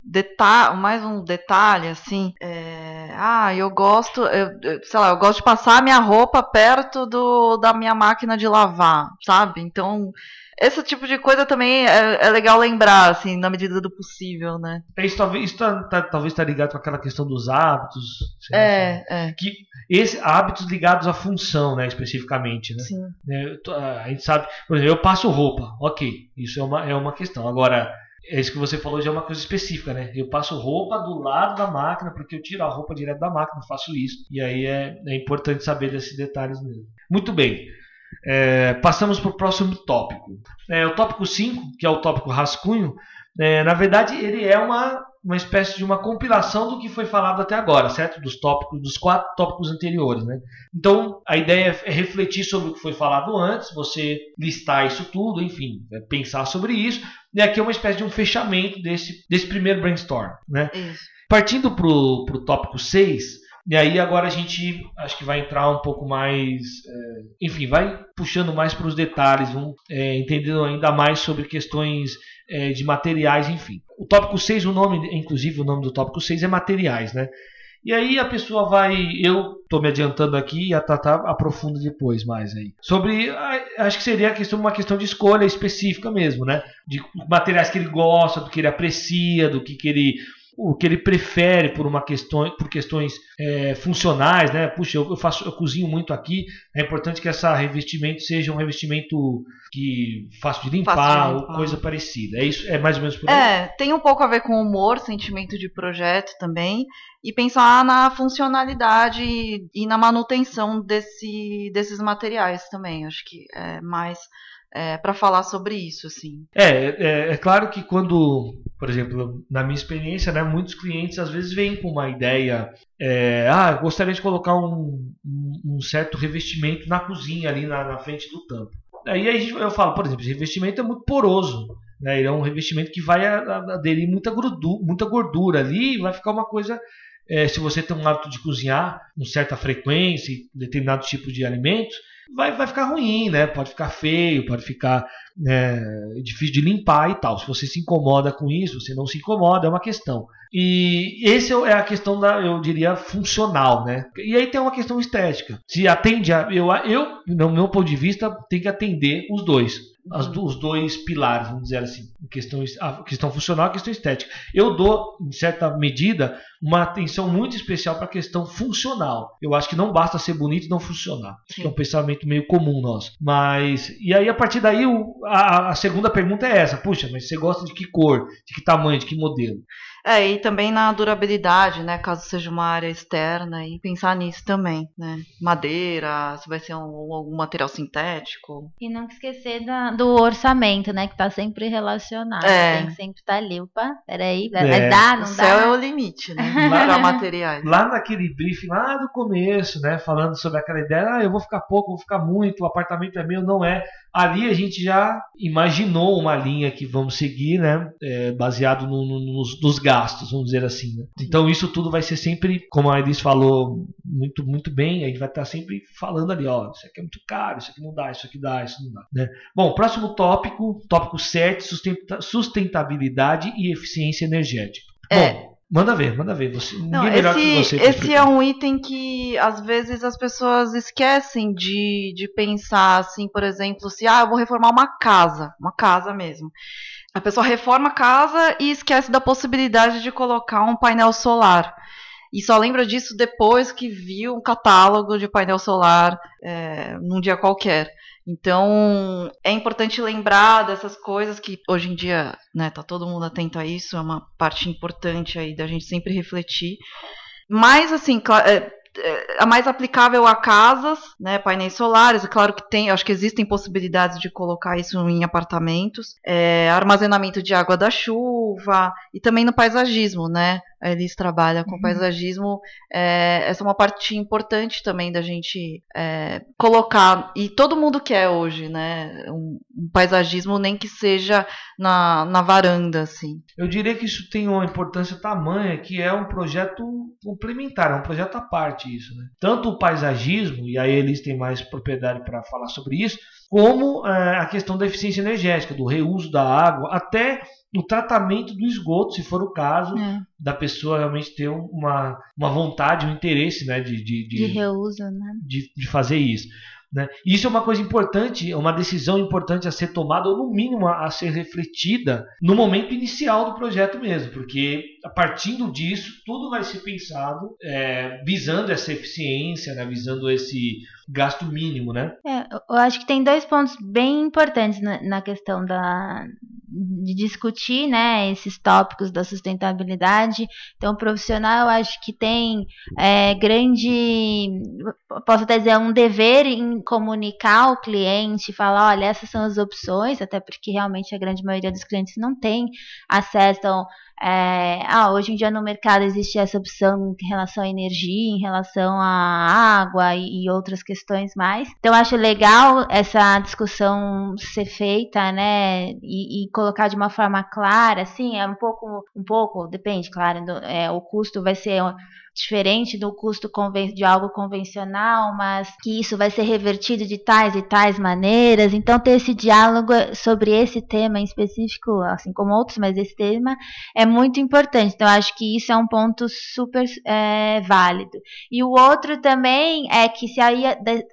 mais um detalhe assim. é, ah, eu gosto, eu, eu- sei lá, eu gosto de passar a minha roupa perto do, da minha máquina de lavar, sabe? Então esse tipo de coisa também é, é legal lembrar, assim, na medida do possível, né? É Isso talvez isso tá, tá- talvez está ligado com aquela questão dos hábitos. É, é, que esse hábitos ligados à função, né, especificamente, né? sim. tô- a gente sabe, por exemplo, eu passo roupa, ok, isso é uma, é uma questão. Agora, é isso que você falou já é uma coisa específica, né? Eu passo roupa do lado da máquina, porque eu tiro a roupa direto da máquina, faço isso. E aí é, é importante saber desses detalhes mesmo. Muito bem. É, passamos para o próximo tópico. É, o tópico 5, que é o tópico rascunho, é, na verdade ele é uma, uma espécie de uma compilação do que foi falado até agora, certo? Dos tópicos, dos quatro tópicos anteriores, né? Então, a ideia é refletir sobre o que foi falado antes, você listar isso tudo, enfim, é pensar sobre isso. E aqui é uma espécie de um fechamento desse, desse primeiro brainstorm. Né? Partindo para o tópico 6, e aí agora a gente acho que vai entrar um pouco mais. é, enfim, vai puxando mais para os detalhes, vamos é, entendendo ainda mais sobre questões é, de materiais, enfim. O tópico 6, o nome, inclusive o nome do tópico 6 é materiais, né? E aí a pessoa vai. Eu estou me adiantando aqui e a Tata aprofunda depois mais aí. Sobre. Acho que seria questão, uma questão de escolha específica mesmo, né? De materiais que ele gosta, do que ele aprecia, do que, que ele. O que ele prefere por uma questão, por questões é, funcionais, né? Puxa, eu, faço, eu cozinho muito aqui. É importante que essa revestimento seja um revestimento que fácil de limpar, Fácil de ou limpar. coisa parecida. É isso, é mais ou menos por aí. É, tem um pouco a ver com humor, sentimento de projeto também, e pensar na funcionalidade e, e na manutenção desse, desses materiais também. Acho que é mais para falar sobre isso, assim. É, é, é claro que quando, por exemplo, na minha experiência, né, muitos clientes às vezes vêm com uma ideia, é, ah, gostaria de colocar um, um- certo revestimento na cozinha ali na, na frente do tampo. Aí a gente- eu falo, por exemplo, esse revestimento é muito poroso, né, ele é um revestimento que vai aderir muita, grudu- muita gordura ali e vai ficar uma coisa é, se você tem um hábito de cozinhar com certa frequência, determinado tipo de alimentos, vai, vai ficar ruim, né? Pode ficar feio, pode ficar é, difícil de limpar e tal. Se você se incomoda com isso, você não se incomoda, é uma questão. E esse é a questão da, eu diria, funcional, né? E aí tem uma questão estética. Se atende a. Eu, eu no meu ponto de vista, tem que atender os dois. As, do- os dois pilares, vamos dizer assim. Questão, es- a questão funcional e a questão estética. Eu dou, em certa medida, uma atenção muito especial para a questão funcional. Eu acho que não basta ser bonito e não funcionar. Acho que é um pensamento meio comum nosso. Mas, e aí a partir daí, o- a, a segunda pergunta é essa: puxa, mas você gosta de que cor, de que tamanho, de que modelo? É, e também na durabilidade, né? Caso seja uma área externa, e pensar nisso também, né? Madeira, se vai ser um, algum material sintético. E não esquecer da, do orçamento, né? Que tá sempre relacionado. É. Tem que sempre estar ali. Opa, peraí, vai, É. dar, O não céu dá? é o limite, né? <laughs> Lá- Para materiais. Lá naquele briefing lá do começo, né, falando sobre aquela ideia, ah, eu vou ficar pouco, vou ficar muito, o apartamento é meu, não é. Ali a gente já imaginou uma linha que vamos seguir, né, é, baseado no- no- nos, nos gastos, vamos dizer assim. né. Então isso tudo vai ser sempre, como a Elis falou muito, muito bem, a gente vai estar sempre falando ali, ó, isso aqui é muito caro, isso aqui não dá, isso aqui dá, isso não dá. Né? Bom, próximo tópico, tópico 7, sustenta- sustentabilidade e eficiência energética. É. Bom, Manda ver, manda ver. Você, Não, esse, que você. pra esse é um item que às vezes as pessoas esquecem de, de pensar, assim, por exemplo, se ah, eu vou reformar uma casa, uma casa mesmo. A pessoa reforma a casa e esquece da possibilidade de colocar um painel solar. E só lembra disso depois que viu um catálogo de painel solar é, num dia qualquer. Então, é importante lembrar dessas coisas que hoje em dia, né, tá todo mundo atento a isso, é uma parte importante aí da gente sempre refletir. Mas, assim, é, é, a mais aplicável a casas, né, painéis solares, é claro que tem, acho que existem possibilidades de colocar isso em apartamentos, é, armazenamento de água da chuva e também no paisagismo, né, Elis trabalha com Uhum. paisagismo, é, essa é uma parte importante também da gente é, colocar, e todo mundo quer hoje, né, um, um paisagismo nem que seja na, na varanda, assim. Eu diria que isso tem uma importância tamanha que é um projeto complementar, é um projeto à parte isso. Né? Tanto o paisagismo, e aí eles têm mais propriedade para falar sobre isso, como eh, a questão da eficiência energética, do reuso da água, até o tratamento do esgoto, se for o caso É, da pessoa realmente ter uma, uma vontade, um interesse né, de, de, de reuso, né? de, de fazer isso. Né? Isso é uma coisa importante, é uma decisão importante a ser tomada, ou no mínimo a, a ser refletida no momento inicial do projeto mesmo, porque a partir disso tudo vai ser pensado é, visando essa eficiência, né? visando esse gasto mínimo. Né? É, eu- acho que tem dois pontos bem importantes na, na questão da, de discutir né, esses tópicos da sustentabilidade. Então, o profissional, eu acho que tem é, grande, posso até dizer, um dever em comunicar ao cliente, falar, olha, essas são as opções, até porque realmente a grande maioria dos clientes não tem acesso. É, ah, hoje em dia no mercado existe essa opção em relação à energia, em relação à água e, e outras questões mais. Então acho legal essa discussão ser feita, né, e, e colocar de uma forma clara, assim, é um pouco, um pouco, depende, claro, do- é, o custo vai ser diferente do custo de algo convencional, mas que isso vai ser revertido de tais e tais maneiras. Então ter esse diálogo sobre esse tema em específico, assim como outros, mas esse tema é muito importante. Então, acho que isso é um ponto super é, válido. E o outro também é que se aí,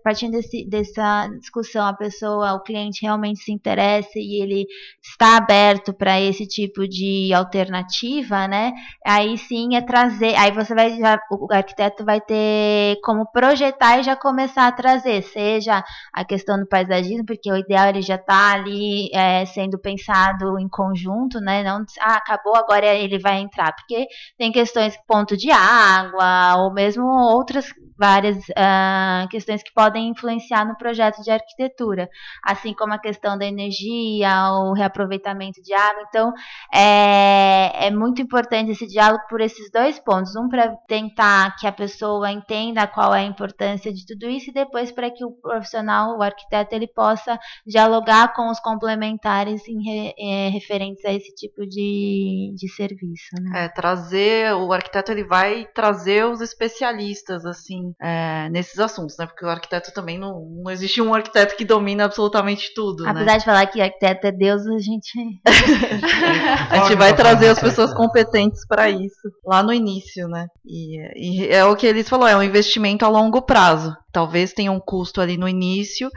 partindo desse- dessa discussão, a pessoa, o cliente realmente se interessa e ele está aberto para esse tipo de alternativa, né? Aí sim é trazer, aí você vai já, o arquiteto vai ter como projetar e já começar a trazer, seja a questão do paisagismo, porque o ideal ele já está ali é, sendo pensado em conjunto, né? Não, ah, acabou, agora ele vai entrar, porque tem questões ponto de água, ou mesmo outras várias ah, questões que podem influenciar no projeto de arquitetura, assim como a questão da energia, o reaproveitamento de água. Então, é, é muito importante esse diálogo por esses dois pontos. Um, para tentar que a pessoa entenda qual é a importância de tudo isso, e depois para que o profissional, o arquiteto, ele possa dialogar com os complementares em re- eh, referentes a esse tipo de, de serviço. Né? É, trazer, o arquiteto ele vai trazer os especialistas, assim, é, nesses assuntos, né? Porque o arquiteto também não, não existe um arquiteto que domina absolutamente tudo, né? Apesar de falar que arquiteto é Deus, a gente. <laughs> A gente vai trazer as pessoas competentes para isso lá no início, né? E, e é o que eles falou, é um investimento a longo prazo. Talvez tenha um custo ali no início,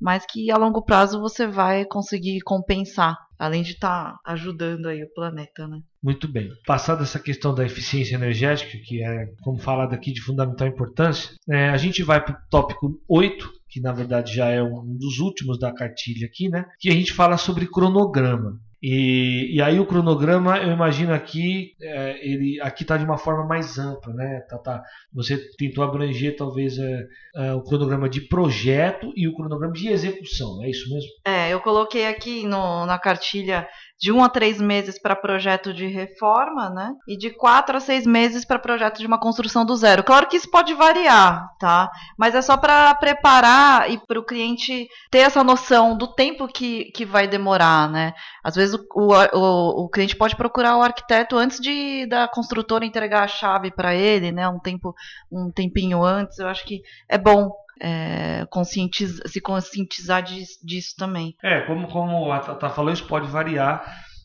mas que a longo prazo você vai conseguir compensar, além de estar ajudando aí o planeta, né? Muito bem. Passada essa questão da eficiência energética, que é, como falado aqui, de fundamental importância, é, a gente vai para o tópico 8, que na verdade já é um dos últimos da cartilha aqui, né? Que a gente fala sobre cronograma. E, e aí o cronograma, eu imagino aqui, é, ele aqui está de uma forma mais ampla, né? Tá, tá. Você tentou abranger talvez é, é, o cronograma de projeto e o cronograma de execução, é isso mesmo? É, eu coloquei aqui no, na cartilha de um a três meses para projeto de reforma, né? E de quatro a seis meses para projeto de uma construção do zero. Claro que isso pode variar, tá? Mas é só para preparar e para o cliente ter essa noção do tempo que, que vai demorar, né? Às vezes o, o, o cliente pode procurar o arquiteto antes de da construtora entregar a chave para ele, né? Um tempo, um tempinho antes. Eu acho que é bom é, conscientiza, se conscientizar disso, disso, também. É, como, como a Tata falou, isso pode variar.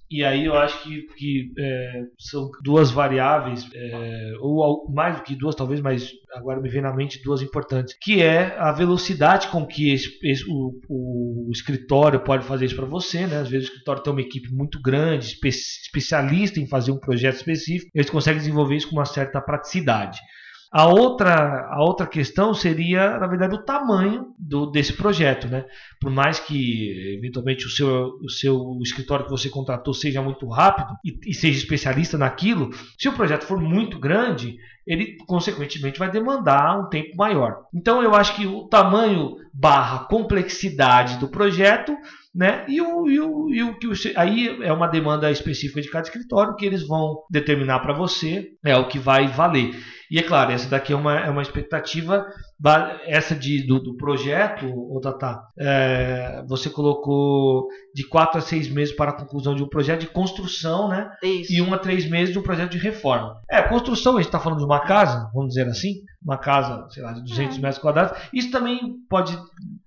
E aí eu acho que, que é, são duas variáveis, é, ou mais do que duas, talvez, mas agora me vem na mente duas importantes, que é a velocidade com que esse, esse, o, o, escritório pode fazer isso para você. Né? Às vezes o escritório tem uma equipe muito grande, espe especialista em fazer um projeto específico, eles conseguem desenvolver isso com uma certa praticidade. A outra, a outra questão seria, na verdade, o tamanho do, desse projeto. Né? Por mais que, eventualmente, o seu, o seu escritório que você contratou seja muito rápido e, e seja especialista naquilo, se o projeto for muito grande, ele, consequentemente, vai demandar um tempo maior. Então, eu acho que o tamanho barra complexidade do projeto né? E o, e o, e o que aí é uma demanda específica de cada escritório que eles vão determinar para você é o que vai valer. E é claro, essa daqui é uma, é uma expectativa, essa de, do, do projeto, o Tata, é, você colocou de 4 a 6 meses para a conclusão de um projeto de construção, né? Isso. E 1 a 3 meses de um projeto de reforma. É, construção, a gente está falando de uma casa, vamos dizer assim, uma casa, sei lá, de 200 é. metros quadrados. Isso também pode,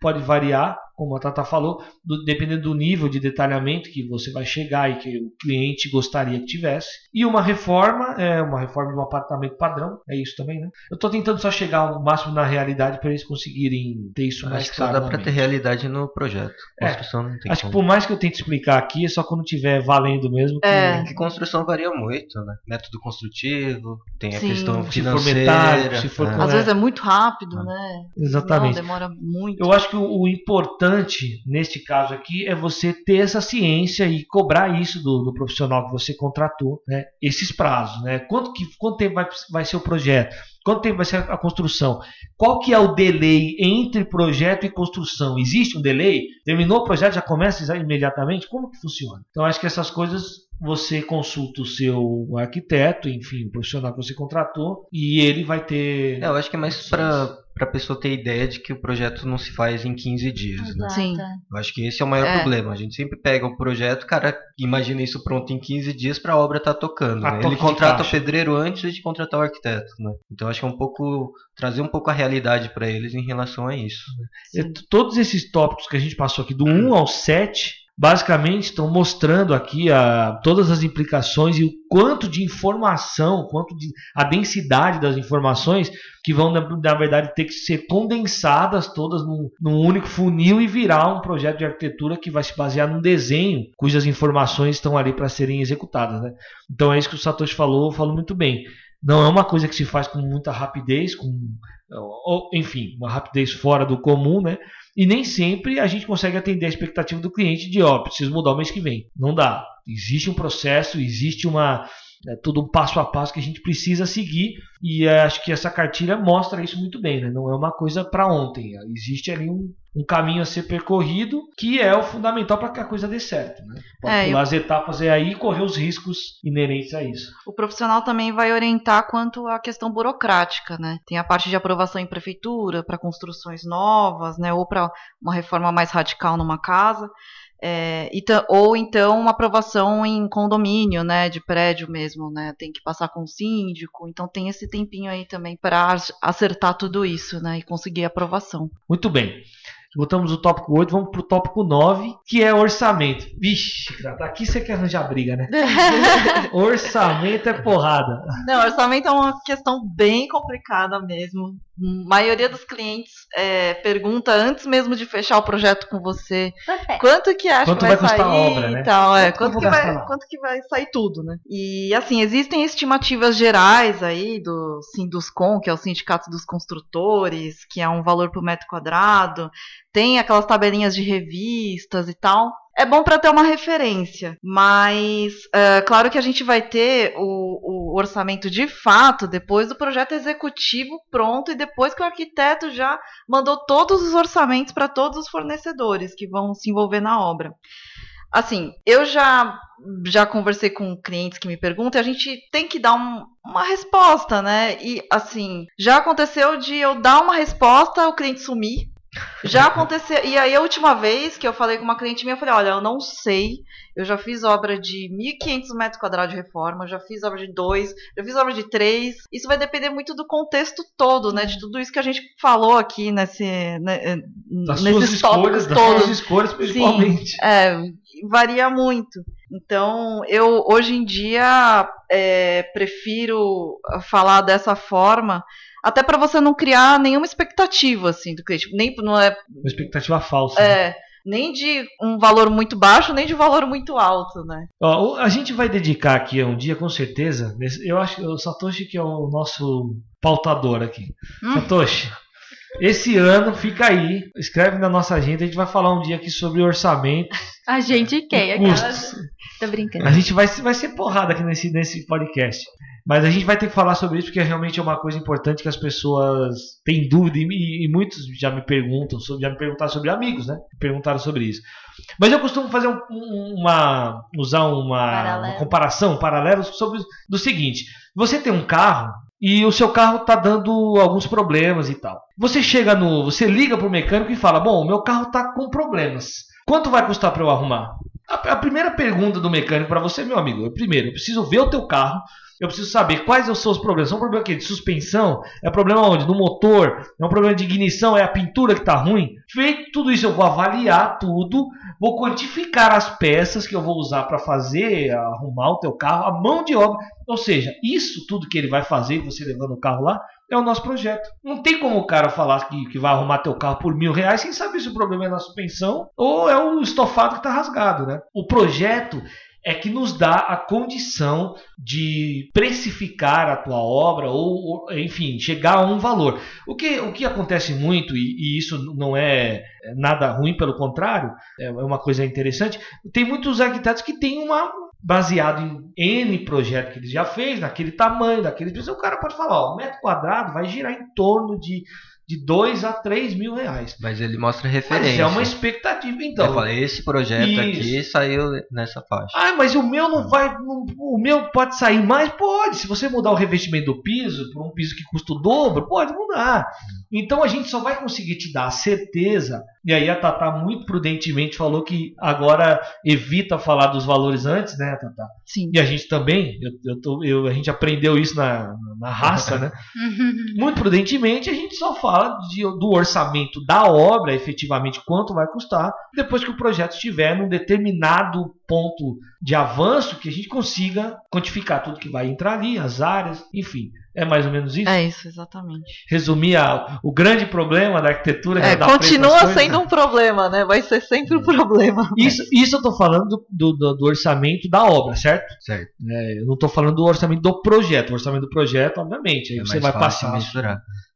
pode variar, como a Tata falou, do, dependendo do nível de detalhamento que você vai chegar e que o cliente gostaria que tivesse. E uma reforma, é uma reforma de um apartamento padrão, é isso também, né? Eu estou tentando só chegar ao máximo na realidade para eles conseguirem ter isso mais Acho claro. Só dá para ter realidade no projeto. É, construção é, não tem Acho como. que por mais que eu tente explicar aqui, é só quando tiver valendo mesmo. Que... É, que construção varia muito, né? Método construtivo, tem a Sim. questão financeira. Se for é. Às vezes é muito rápido, é. né? Exatamente. Não, demora muito. Eu acho que o, o importante importante neste caso aqui é você ter essa ciência e cobrar isso do, do profissional que você contratou, né? Esses prazos, né? Quanto, que, quanto tempo vai, vai ser o projeto? Quanto tempo vai ser a construção? Qual que é o delay entre projeto e construção? Existe um delay? Terminou o projeto, já começa imediatamente? Como que funciona? Então, acho que essas coisas você consulta o seu arquiteto, enfim, o profissional que você contratou, e ele vai ter. É, eu acho que é mais para para a pessoa ter ideia de que o projeto não se faz em 15 dias. Né? Sim. Eu acho que esse é o maior é. problema. A gente sempre pega o projeto, cara, imagina isso pronto em 15 dias para a obra estar tá tocando. Né? Ele contrata o pedreiro antes de contratar o arquiteto. Né? Então acho que é um pouco trazer um pouco a realidade para eles em relação a isso. Né? Todos esses tópicos que a gente passou aqui, do 1 ao 7, basicamente estão mostrando aqui a, todas as implicações e o quanto de informação, quanto de a densidade das informações que vão na, na verdade ter que ser condensadas todas num, num, único funil e virar um projeto de arquitetura que vai se basear num desenho cujas informações estão ali para serem executadas, né? Então é isso que o Satoshi falou, falou muito bem. Não é uma coisa que se faz com muita rapidez, com enfim, uma rapidez fora do comum, né? E nem sempre a gente consegue atender a expectativa do cliente de, ó, oh, preciso mudar o mês que vem. Não dá. Existe um processo, existe uma é todo um passo a passo que a gente precisa seguir e é, acho que essa cartilha mostra isso muito bem, né? Não é uma coisa para ontem. Existe ali um, um, caminho a ser percorrido que é o fundamental para que a coisa dê certo, né? Pode é, pular eu... as etapas é aí e correr os riscos inerentes a isso. O profissional também vai orientar quanto à questão burocrática, né? Tem a parte de aprovação em prefeitura para construções novas, né? Ou para uma reforma mais radical numa casa. É, ou então uma aprovação em condomínio, né, de prédio mesmo, né, tem que passar com o síndico, então tem esse tempinho aí também para acertar tudo isso, né, e conseguir aprovação. Muito bem. Botamos o tópico 8, vamos pro tópico 9, que é orçamento. Vixe, aqui você quer arranjar briga, né? <laughs> orçamento é porrada. Não, orçamento é uma questão bem complicada mesmo. A maioria dos clientes é, pergunta antes mesmo de fechar o projeto com você Perfeito. quanto que acha quanto que vai, vai sair obra, né? e tal, é, quanto, quanto, que vai, quanto que vai sair tudo, né? E assim, existem estimativas gerais aí do Sinduscom, que é o Sindicato dos Construtores, que é um valor por metro quadrado, tem aquelas tabelinhas de revistas e tal. É bom para ter uma referência, mas é, claro que a gente vai ter o, o, orçamento de fato depois do projeto executivo pronto e depois que o arquiteto já mandou todos os orçamentos para todos os fornecedores que vão se envolver na obra. Assim, eu já já conversei com clientes que me perguntam, e a gente tem que dar um, uma resposta, né? E assim, já aconteceu de eu dar uma resposta, o cliente sumir. Já aconteceu. E aí, a última vez que eu falei com uma cliente minha, eu falei: olha, eu não sei. Eu já fiz obra de 1.500 metros quadrados de reforma, já fiz obra de 2, já fiz obra de 3. Isso vai depender muito do contexto todo, né? De tudo isso que a gente falou aqui nesse, né, das nesses tópicos escolhas, todos. Das escolhas, principalmente. Sim, é, varia muito. Então, eu hoje em dia é, prefiro falar dessa forma, até para você não criar nenhuma expectativa assim do cliente, nem não é uma expectativa falsa. É, né? nem de um valor muito baixo, nem de um valor muito alto, né? Ó, a gente vai dedicar aqui um dia, com certeza. Eu acho que o Satoshi que é o nosso pautador aqui. Hum. Satoshi, esse ano fica aí, escreve na nossa agenda, a gente vai falar um dia aqui sobre orçamento. A gente quer, aquelas. Tô brincando. A gente vai, vai ser porrada aqui nesse, nesse podcast. Mas a gente vai ter que falar sobre isso porque realmente é uma coisa importante que as pessoas têm dúvida e, e muitos já me perguntam, sobre, já me perguntaram sobre amigos, né? Perguntaram sobre isso. Mas eu costumo fazer um, uma usar uma, uma comparação, um paralelo sobre do seguinte: você tem um carro e o seu carro está dando alguns problemas e tal. Você chega no, você liga para o mecânico e fala: bom, o meu carro está com problemas. Quanto vai custar para eu arrumar? A, a, primeira pergunta do mecânico para você, meu amigo, é primeiro, eu preciso ver o teu carro, eu preciso saber quais são os seus problemas. São um problema de suspensão? É problema onde? No motor? É um problema de ignição? É a pintura que está ruim? Feito tudo isso, eu vou avaliar tudo, vou quantificar as peças que eu vou usar para fazer, arrumar o teu carro, a mão de obra. Ou seja, isso tudo que ele vai fazer, você levando o carro lá, é o nosso projeto. Não tem como o cara falar que, que vai arrumar teu carro por mil reais sem saber se o problema é na suspensão ou é o estofado que está rasgado, né? O projeto é que nos dá a condição de precificar a tua obra ou, ou enfim, chegar a um valor. O que, o que acontece muito, e, e isso não é nada ruim, pelo contrário, é uma coisa interessante, tem muitos arquitetos que têm uma, baseado em N projeto que ele já fez, naquele tamanho, daquele o cara pode falar, ó, o metro quadrado vai girar em torno de de 2 a 3 mil reais. Mas ele mostra referência. Mas é uma expectativa, então. Eu falei, esse projeto Isso. aqui saiu nessa faixa. Ah, mas o meu não vai. Não, o meu pode sair mais? Pode. Se você mudar o revestimento do piso para um piso que custa o dobro, pode mudar. Então a gente só vai conseguir te dar a certeza. E aí a Tata muito prudentemente falou que agora evita falar dos valores antes, né, Tata? Sim. E a gente também, eu, eu, tô, eu a gente aprendeu isso na, na raça, né? <laughs> muito prudentemente a gente só fala fala de, do orçamento da obra, efetivamente quanto vai custar, depois que o projeto estiver num determinado ponto de avanço que a gente consiga quantificar tudo que vai entrar ali, as áreas, enfim. É mais ou menos isso? É isso, exatamente. Resumir a, o grande problema da arquitetura. É, continua sendo um problema, né? Vai ser sempre um problema. Isso, isso eu estou falando do, do, do, orçamento da obra, certo? Certo. É, eu não estou falando do orçamento do projeto. O orçamento do projeto, obviamente. Aí é você vai passar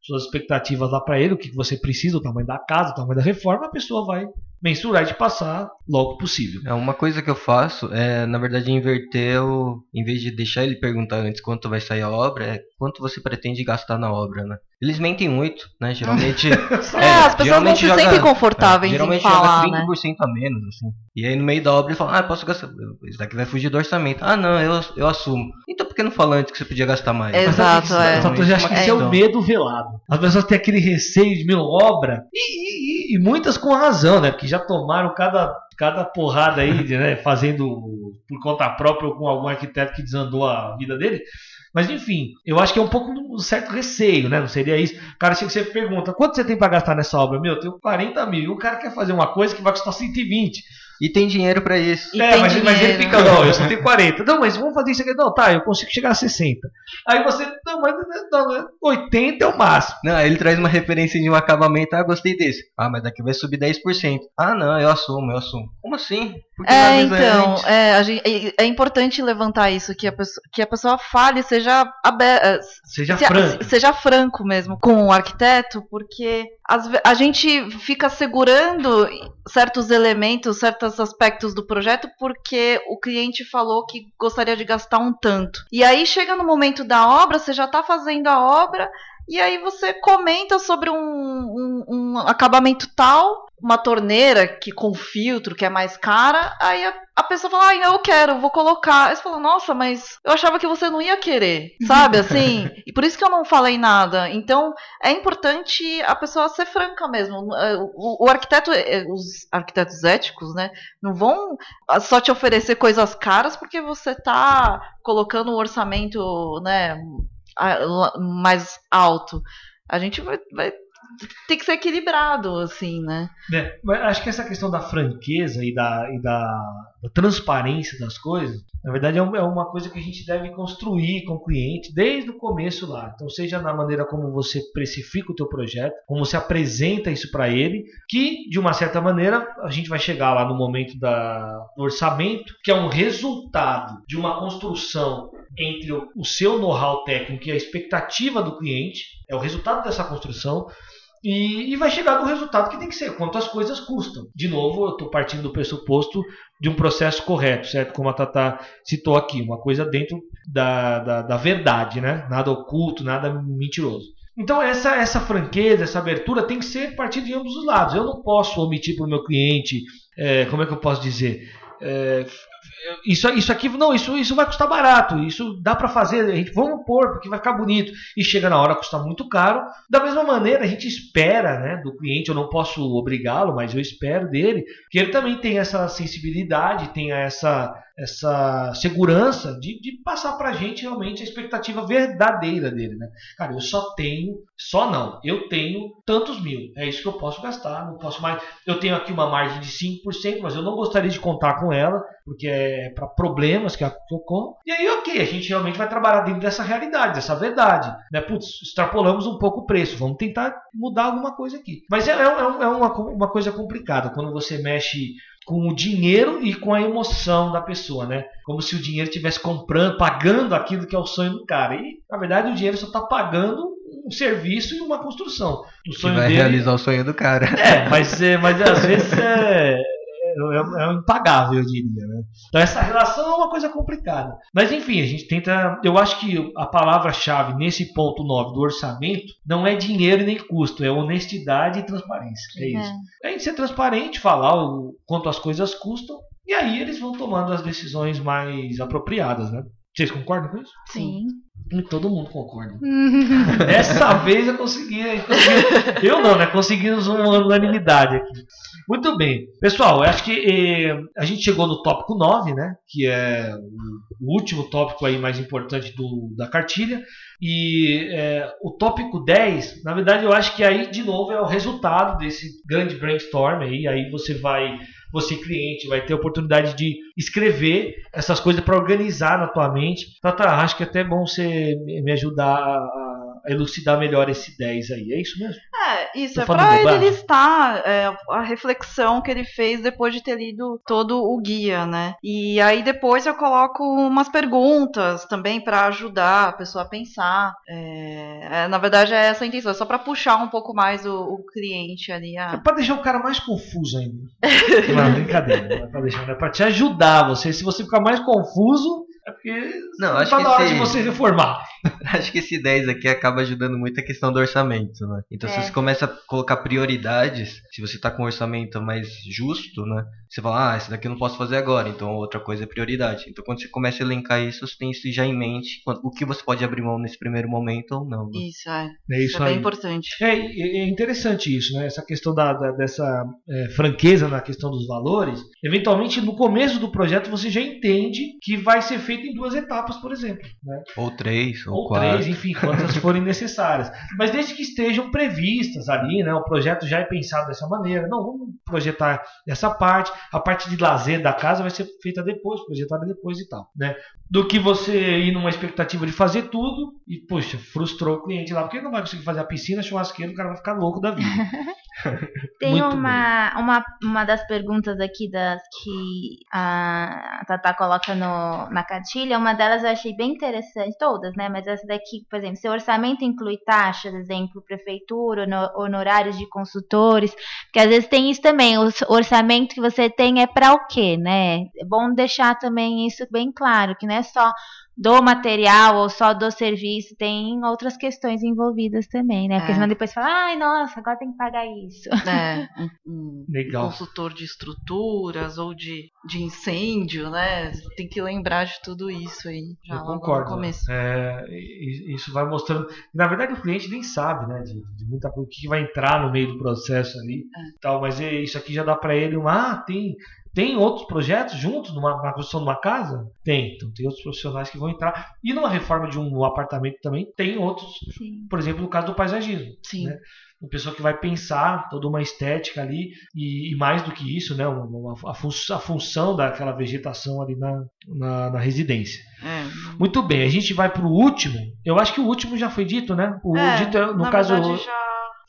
suas expectativas lá para ele, o que você precisa, o tamanho da casa, o tamanho da reforma, a pessoa vai mensurar de passar logo possível. É uma coisa que eu faço é, na verdade, inverter o, em vez de deixar ele perguntar antes quanto vai sair a obra, é quanto você pretende gastar na obra, né? Eles mentem muito, né? Geralmente. <laughs> é, é, as pessoas não se sentem confortáveis é, geralmente em falar, joga 30% né? a menos, assim. E aí no meio da obra ele fala, ah, posso gastar. Isso daqui vai fugir do orçamento. Ah, não, eu, eu assumo. Então por que não fala antes que você podia gastar mais? Exato, é. Então, eu acho que esse é o medo velado. As pessoas têm aquele receio de, meu, obra. E, e, e muitas com razão, né? Porque já tomaram cada cada porrada aí, <laughs> né, fazendo por conta própria ou com algum arquiteto que desandou a vida dele. Mas enfim, eu acho que é um pouco um certo receio, né? Não seria isso. O cara chega e você pergunta: quanto você tem para gastar nessa obra? Meu, eu tenho 40 mil. E o cara quer fazer uma coisa que vai custar 120. E tem dinheiro para isso. E é, mas, mas, ele fica, não, eu só tenho 40. Não, mas vamos fazer isso aqui. Não, tá, eu consigo chegar a 60. Aí você, não, mas não, 80 é o máximo. Não, ele traz uma referência de um acabamento. Ah, gostei desse. Ah, mas daqui vai subir 10%. Ah, não, eu assumo, eu assumo. Como assim? É, então, é, gente, é, é, importante levantar isso, que a pessoa, que a pessoa fale, seja aberta, é, seja, se, franco. seja franco mesmo com o arquiteto, porque as, a gente fica segurando certos elementos, certos aspectos do projeto porque o cliente falou que gostaria de gastar um tanto. E aí chega no momento da obra, você já está fazendo a obra, e aí você comenta sobre um, um, um, acabamento tal, uma torneira que com filtro que é mais cara, aí a, a pessoa fala, ah, eu quero, vou colocar. Aí você fala, nossa, mas eu achava que você não ia querer, sabe? Assim, <laughs> e por isso que eu não falei nada. Então é importante a pessoa ser franca mesmo. É, o, o arquiteto, é, os arquitetos éticos, né, não vão só te oferecer coisas caras porque você está colocando o orçamento, né, mais alto. A gente vai, vai tem que ser equilibrado, assim, né? É, mas acho que essa questão da franqueza e da, e da, da transparência das coisas, na verdade, é, é uma coisa que a gente deve construir com o cliente desde o começo lá. Então, seja na maneira como você precifica o teu projeto, como você apresenta isso para ele, que de uma certa maneira a gente vai chegar lá no momento da, do orçamento, que é um resultado de uma construção entre o, o seu know-how técnico e a expectativa do cliente, é o resultado dessa construção e, e, vai chegar no resultado que tem que ser, quanto as coisas custam. De novo, eu estou partindo do pressuposto de um processo correto, certo? Como a Tata citou aqui, uma coisa dentro da, da, da verdade, né? Nada oculto, nada mentiroso. Então essa, essa franqueza, essa abertura tem que ser partir de ambos os lados. Eu não posso omitir para o meu cliente, é, como é que eu posso dizer, é, isso, isso aqui, não, isso, isso vai custar barato, isso dá para fazer, a gente, vamos pôr, porque vai ficar bonito. E chega na hora, custa muito caro. Da mesma maneira, a gente espera né, do cliente, eu não posso obrigá-lo, mas eu espero dele, que ele também tenha essa sensibilidade, tenha essa, essa segurança de, de passar para a gente realmente a expectativa verdadeira dele. Né? Cara, eu só tenho, só não, eu tenho tantos mil, é isso que eu posso gastar, não posso mais. Eu tenho aqui uma margem de 5%, mas eu não gostaria de contar com ela, porque é para problemas que ocorram. E aí, ok, a gente realmente vai trabalhar dentro dessa realidade, dessa verdade. Né? Putz, extrapolamos um pouco o preço, vamos tentar mudar alguma coisa aqui. Mas é, é, é uma, uma coisa complicada quando você mexe com o dinheiro e com a emoção da pessoa, né? Como se o dinheiro estivesse comprando, pagando aquilo que é o sonho do cara. E, na verdade, o dinheiro só está pagando um serviço e uma construção. O sonho que vai dele... realizar o sonho do cara. É, mas, é, mas às vezes é, é, é, um impagável, eu diria. Né? Então essa relação é uma coisa complicada. Mas enfim, a gente tenta. Eu acho que a palavra-chave nesse ponto 9 do orçamento não é dinheiro nem custo, é honestidade e transparência. É isso. É. A gente ser transparente, falar o quanto as coisas custam, e aí eles vão tomando as decisões mais apropriadas, né? Vocês concordam com isso? Sim. E todo mundo concorda. <laughs> Dessa vez eu consegui, eu consegui. Eu não, né? Conseguimos uma unanimidade aqui. Muito bem. Pessoal, eu acho que eh, a gente chegou no tópico 9, né? Que é o último tópico aí mais importante do, da cartilha. E eh, o tópico 10, na verdade, eu acho que aí, de novo, é o resultado desse grande brainstorm aí. Aí você vai você cliente vai ter oportunidade de escrever essas coisas para organizar na tua mente. Tata, acho que é até bom você me ajudar a elucidar melhor esse 10 aí. É isso mesmo? É, isso. Tô é para ele listar é, a reflexão que ele fez depois de ter lido todo o guia, né? E aí depois eu coloco umas perguntas também para ajudar a pessoa a pensar. É, é, na verdade é essa a intenção, é só para puxar um pouco mais o, o cliente ali. A... É para deixar o cara mais confuso ainda. não, brincadeira. Não é para deixar, é para te ajudar. Você, se você ficar mais confuso, é porque não, acho tá na hora esse... de você reformar. <laughs> acho que esse 10 aqui acaba ajudando muito a questão do orçamento, né? Então, é. se você começa a colocar prioridades, se você está com um orçamento mais justo, né? Você fala, ah, esse daqui eu não posso fazer agora, então outra coisa é prioridade. Então, quando você começa a elencar isso, você tem isso já em mente, o que você pode abrir mão nesse primeiro momento ou não. Né? Isso, é. é isso, isso é bem importante. É, é, interessante isso, né? Essa questão da, da dessa é, franqueza na questão dos valores. Eventualmente, no começo do projeto, você já entende que vai ser feito em duas etapas, por exemplo. Né? Ou três, ou, ou quatro. três, enfim, quantas forem <laughs> necessárias. Mas desde que estejam previstas ali, né? O projeto já é pensado dessa maneira. Não, vamos projetar essa parte. A parte de lazer da casa vai ser feita depois, projetada depois e tal, né? Do que você ir numa expectativa de fazer tudo e, poxa, frustrou o cliente lá, porque ele não vai conseguir fazer a piscina, churrasqueiro, o cara vai ficar louco da vida. <laughs> Tem uma, uma, uma das perguntas aqui das que a Tata coloca no, na, cartilha, uma delas eu achei bem interessante, todas, né? Mas essa daqui, por exemplo, seu orçamento inclui taxa, por exemplo, prefeitura, honorários de consultores, porque às vezes tem isso também, o orçamento que você tem é para o quê, né? É bom deixar também isso bem claro, que não é só do material ou só do serviço, tem outras questões envolvidas também, né? Porque é. senão depois fala, ai, nossa, agora tem que pagar isso. É, <laughs> um, Legal. consultor de estruturas ou de, de incêndio, né? Tem que lembrar de tudo isso aí. Já Eu concordo. No começo. É, isso vai mostrando. Na verdade, o cliente nem sabe, né? De, de muita coisa, o que vai entrar no meio do processo ali. É. Tal, mas isso aqui já dá para ele um, ah, tem tem outros projetos juntos numa, na construção de uma casa? Tem. Então tem outros profissionais que vão entrar. E numa reforma de um apartamento também tem outros. Sim. Por exemplo, no caso do paisagismo. Sim. Né? Uma pessoa que vai pensar toda uma estética ali e, e mais do que isso, né, uma, uma, a, fun a, função daquela vegetação ali na, na, na residência. É. Muito bem, a gente vai para o último. Eu acho que o último já foi dito, né? O é, dito, no caso já...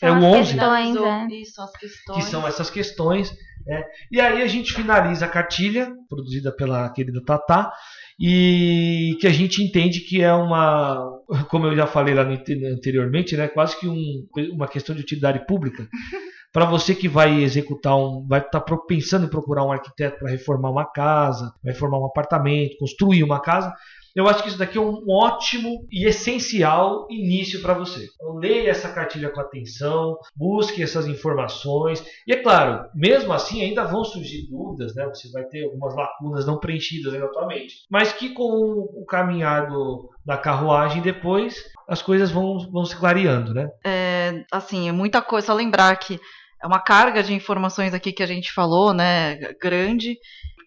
é o 11. Questões, é. Isso, as questões. Que são essas questões é, e aí a gente finaliza a cartilha, produzida pela querida Tatá, e que a gente entende que é uma, como eu já falei lá anteriormente, né, quase que um, uma questão de utilidade pública. <laughs> Para você que vai executar um, vai estar tá pensando em procurar um arquiteto para reformar uma casa, vai reformar um apartamento, construir uma casa, eu acho que isso daqui é um ótimo e essencial início para você. Então, leia essa cartilha com atenção, busque essas informações. E é claro, mesmo assim ainda vão surgir dúvidas, né? Você vai ter algumas lacunas não preenchidas eventualmente. Mas que com o caminhar do, da carruagem depois, as coisas vão, vão se clareando, né? É, assim, é muita coisa. Só lembrar que é uma carga de informações aqui que a gente falou, né? Grande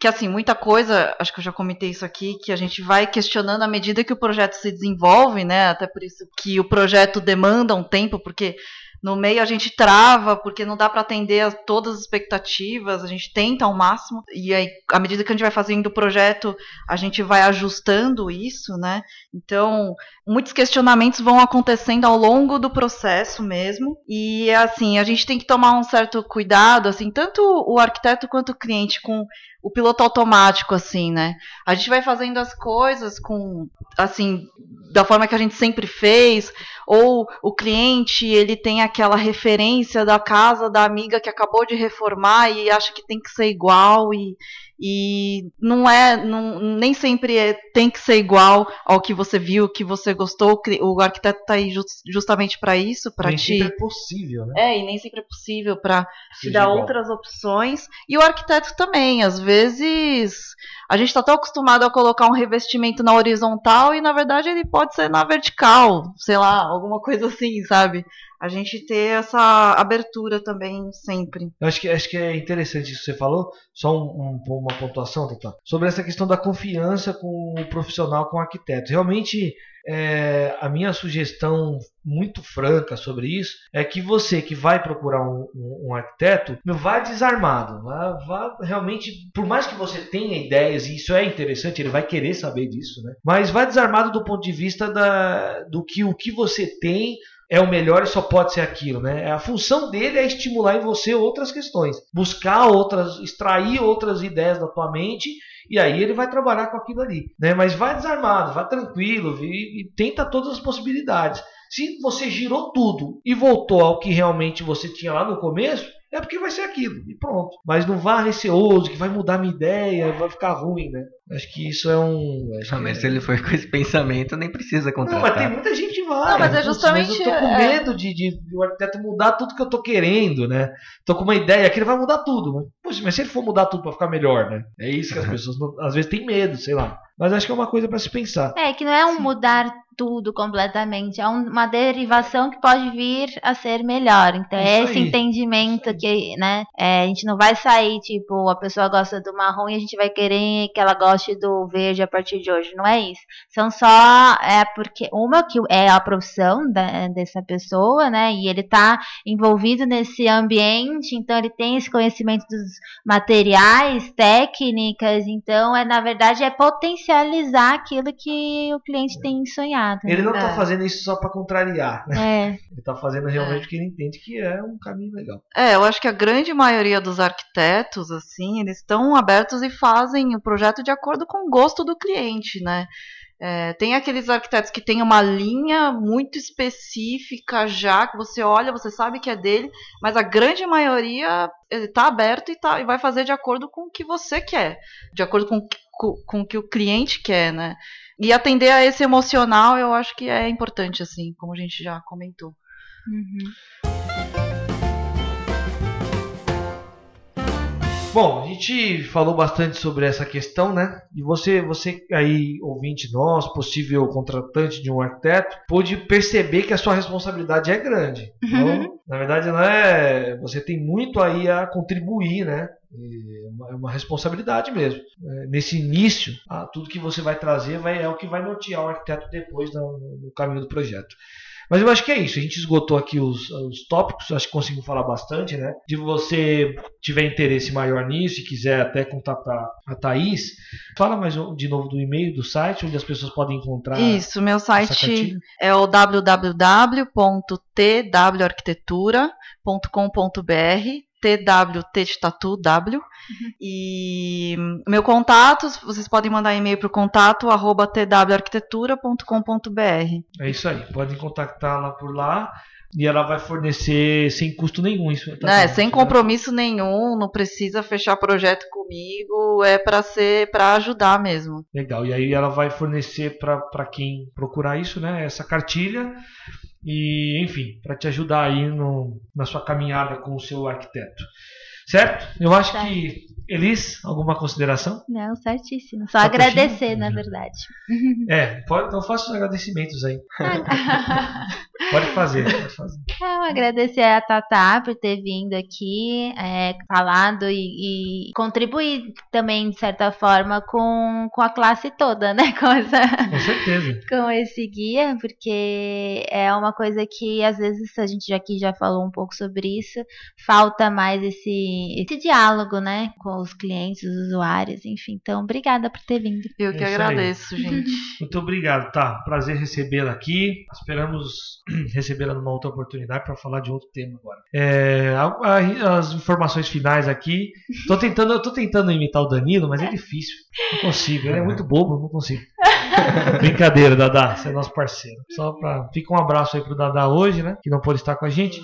que assim, muita coisa, acho que eu já comentei isso aqui, que a gente vai questionando à medida que o projeto se desenvolve, né? Até por isso que o projeto demanda um tempo, porque no meio a gente trava porque não dá para atender a todas as expectativas, a gente tenta ao máximo e aí à medida que a gente vai fazendo o projeto, a gente vai ajustando isso, né? Então, muitos questionamentos vão acontecendo ao longo do processo mesmo. E assim, a gente tem que tomar um certo cuidado, assim, tanto o arquiteto quanto o cliente com o piloto automático, assim, né? A gente vai fazendo as coisas com, assim, da forma que a gente sempre fez, ou o cliente, ele tem aquela referência da casa da amiga que acabou de reformar e acha que tem que ser igual e, e não é, não, nem sempre é, tem que ser igual ao que você viu, que você gostou. O arquiteto está aí just, justamente para isso, para te. Nem sempre é possível, né? É, e nem sempre é possível para te dar igual. outras opções. E o arquiteto também, às vezes a gente está tão acostumado a colocar um revestimento na horizontal e na verdade ele pode ser na vertical, sei lá, alguma coisa assim, sabe? A gente ter essa abertura também sempre. Eu acho que, acho que é interessante isso que você falou, só um, um, uma pontuação, Tata, sobre essa questão da confiança com o profissional, com o arquiteto. Realmente é, a minha sugestão muito franca sobre isso é que você que vai procurar um, um, um arquiteto, vá desarmado, vá, vá, realmente, por mais que você tenha ideias, e isso é interessante, ele vai querer saber disso, né? mas vá desarmado do ponto de vista da, do que o que você tem é o melhor e só pode ser aquilo, né? A função dele é estimular em você outras questões, buscar outras, extrair outras ideias da tua mente e aí ele vai trabalhar com aquilo ali, né? Mas vai desarmado, vai tranquilo e, e tenta todas as possibilidades. Se você girou tudo e voltou ao que realmente você tinha lá no começo, é porque vai ser aquilo e pronto. Mas não vá receoso que vai mudar minha ideia, vai ficar ruim, né? Acho que isso é um. Não, mas é... se ele for com esse pensamento, nem precisa contratar. Não, mas tem muita gente que vai. Não, mas é justamente. Mas eu tô com é. medo de, de, de o arquiteto mudar tudo que eu tô querendo, né? Tô com uma ideia que ele vai mudar tudo. Mas, poxa, mas se ele for mudar tudo para ficar melhor, né? É isso que as <laughs> pessoas às vezes têm medo, sei lá. Mas acho que é uma coisa para se pensar. É, que não é um mudar tudo completamente. É uma derivação que pode vir a ser melhor. Então, é esse aí. entendimento que, né? É, a gente não vai sair, tipo, a pessoa gosta do marrom e a gente vai querer que ela goste do verde a partir de hoje. Não é isso. São só. É porque uma que é a profissão da, dessa pessoa, né? E ele tá envolvido nesse ambiente, então ele tem esse conhecimento dos materiais, técnicas. Então, é na verdade, é potencializar aquilo que o cliente tem sonhado Exato. Ele não está É. fazendo isso só para contrariar, né? É, Ele está fazendo realmente É. porque ele entende que é um caminho legal. É, eu acho que a grande maioria dos arquitetos, assim, eles estão abertos e fazem o projeto de acordo com o gosto do cliente, né? É, tem aqueles arquitetos que têm uma linha muito específica já, que você olha, você sabe que é dele, mas a grande maioria está aberto e, tá, e vai fazer de acordo com o que você quer, de acordo com, com, com o que o cliente quer, né? E atender a esse emocional, eu acho que é importante, assim, como a gente já comentou. uhum. Bom, a gente falou bastante sobre essa questão, né? E você, você aí, ouvinte nosso, possível contratante de um arquiteto, pôde perceber que a sua responsabilidade é grande. Então, na verdade, não é. Você tem muito aí a contribuir, né? É uma, é uma responsabilidade mesmo. É, nesse início, tudo que você vai trazer vai, é o que vai nortear o arquiteto depois no, no caminho do projeto. Mas eu acho que é isso. A gente esgotou aqui os, os tópicos, acho que conseguimos falar bastante, né? De você tiver interesse maior nisso e quiser até contatar a Thaís, fala mais de novo do e-mail, do site, onde as pessoas podem encontrar Isso, meu site é o www.twarquitetura.com.br TWT de tatu W. E meu contato, vocês podem mandar e-mail para o contato arroba twarquitetura.com.br. É isso aí. Podem contactá-la por lá e ela vai fornecer sem custo nenhum. Isso, tá certo, sem né? compromisso nenhum, não precisa fechar projeto comigo, é para ser para ajudar mesmo. Legal. E aí ela vai fornecer para quem procurar isso, né? Essa cartilha. E, enfim, para te ajudar aí no, na sua caminhada com o seu arquiteto. Certo? Eu acho Certo. que. Elis, alguma consideração? Não, certíssimo. Só Tá agradecer, na verdade. É, pode, então faça os agradecimentos aí. <laughs> Pode fazer, pode fazer. Não, agradecer a Tatá por ter vindo aqui, é, falado e, e contribuir também, de certa forma, com, com a classe toda, né? <laughs> Com, essa, Com certeza. com esse guia, porque é uma coisa que às vezes a gente aqui já falou um pouco sobre isso, falta mais esse, esse diálogo, né? Com os clientes, os usuários, enfim. Então, obrigada por ter vindo. Eu que É isso aí. agradeço, <laughs> gente. Muito obrigado, tá? Prazer recebê-la aqui. Esperamos <clears throat> recebê-la numa outra oportunidade para falar de outro tema agora. É, a- a- as informações finais aqui. Tô tentando, eu tô tentando imitar o Danilo, mas é difícil. Não consigo. Ele é muito bobo, não consigo. <laughs> Brincadeira, Dadá. Você é nosso parceiro. Só pra. Fica um abraço aí pro Dadá hoje, né? Que não pôde estar com a gente.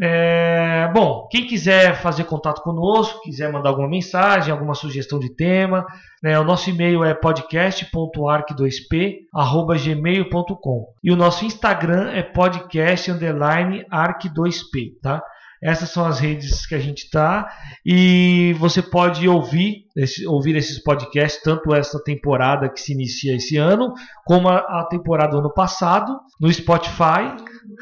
É, bom, quem quiser fazer contato conosco, quiser mandar alguma mensagem, alguma sugestão de tema, né, o nosso e-mail é podcast.arc2p@gmail.com e o nosso Instagram é podcast_arc2p, tá? Essas são as redes que a gente tá e você pode ouvir esse- ouvir esses podcasts tanto essa temporada que se inicia esse ano como a, a temporada do ano passado no Spotify.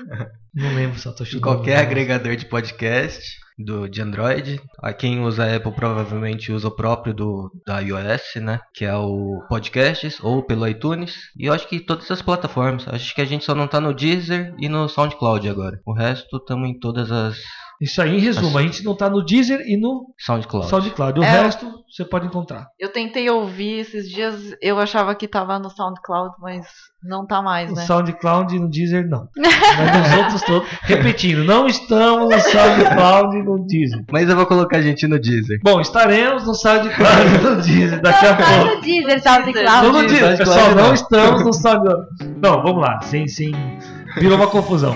<laughs> Não lembro se eu tô Em chutando. qualquer agregador de podcast do, de Android. A quem usa Apple provavelmente usa o próprio do, da iOS, né? Que é o Podcasts ou pelo iTunes. E eu acho que todas as plataformas. Acho que a gente só não tá no Deezer e no SoundCloud agora. O resto estamos em todas as Isso aí, em resumo, a gente não tá no Deezer e no SoundCloud. SoundCloud. O É. resto você pode encontrar. Eu tentei ouvir esses dias, eu achava que tava no SoundCloud, mas não tá mais, No né? SoundCloud e no Deezer não. <laughs> Mas nos outros todos. Repetindo, não estamos no SoundCloud e no Deezer. Mas eu vou colocar a gente no Deezer. Bom, estaremos no SoundCloud e no Deezer daqui a Tá pouco. no Deezer, Não SoundCloud. no Deezer, SoundCloud pessoal, não não. estamos no SoundCloud. Não, vamos lá, sem, sem. Virou uma confusão.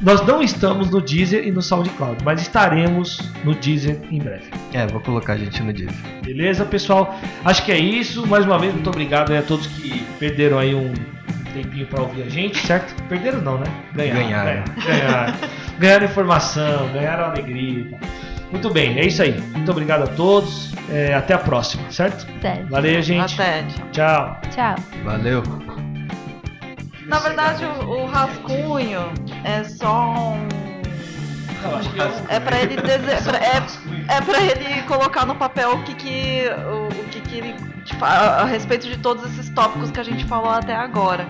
Nós não estamos no Deezer e no SoundCloud, mas estaremos no Deezer em breve. É, vou colocar a gente no Deezer. Beleza, pessoal? Acho que é isso. Mais uma vez, muito obrigado aí a todos que perderam aí um tempinho para ouvir a gente, certo? Perderam não, né? Ganharam. Ganharam. Ganharam, ganharam. Ganharam informação, ganharam alegria. Muito bem, é isso aí. Muito obrigado a todos. É, até a próxima, certo? Certo. Valeu, gente. Até. tchau. Tchau. Tchau. Valeu. Na verdade, o, o rascunho é só um. É pra ele dese... é, é pra ele colocar no papel o que que o, o que que ele fa- a respeito de todos esses tópicos que a gente falou até agora.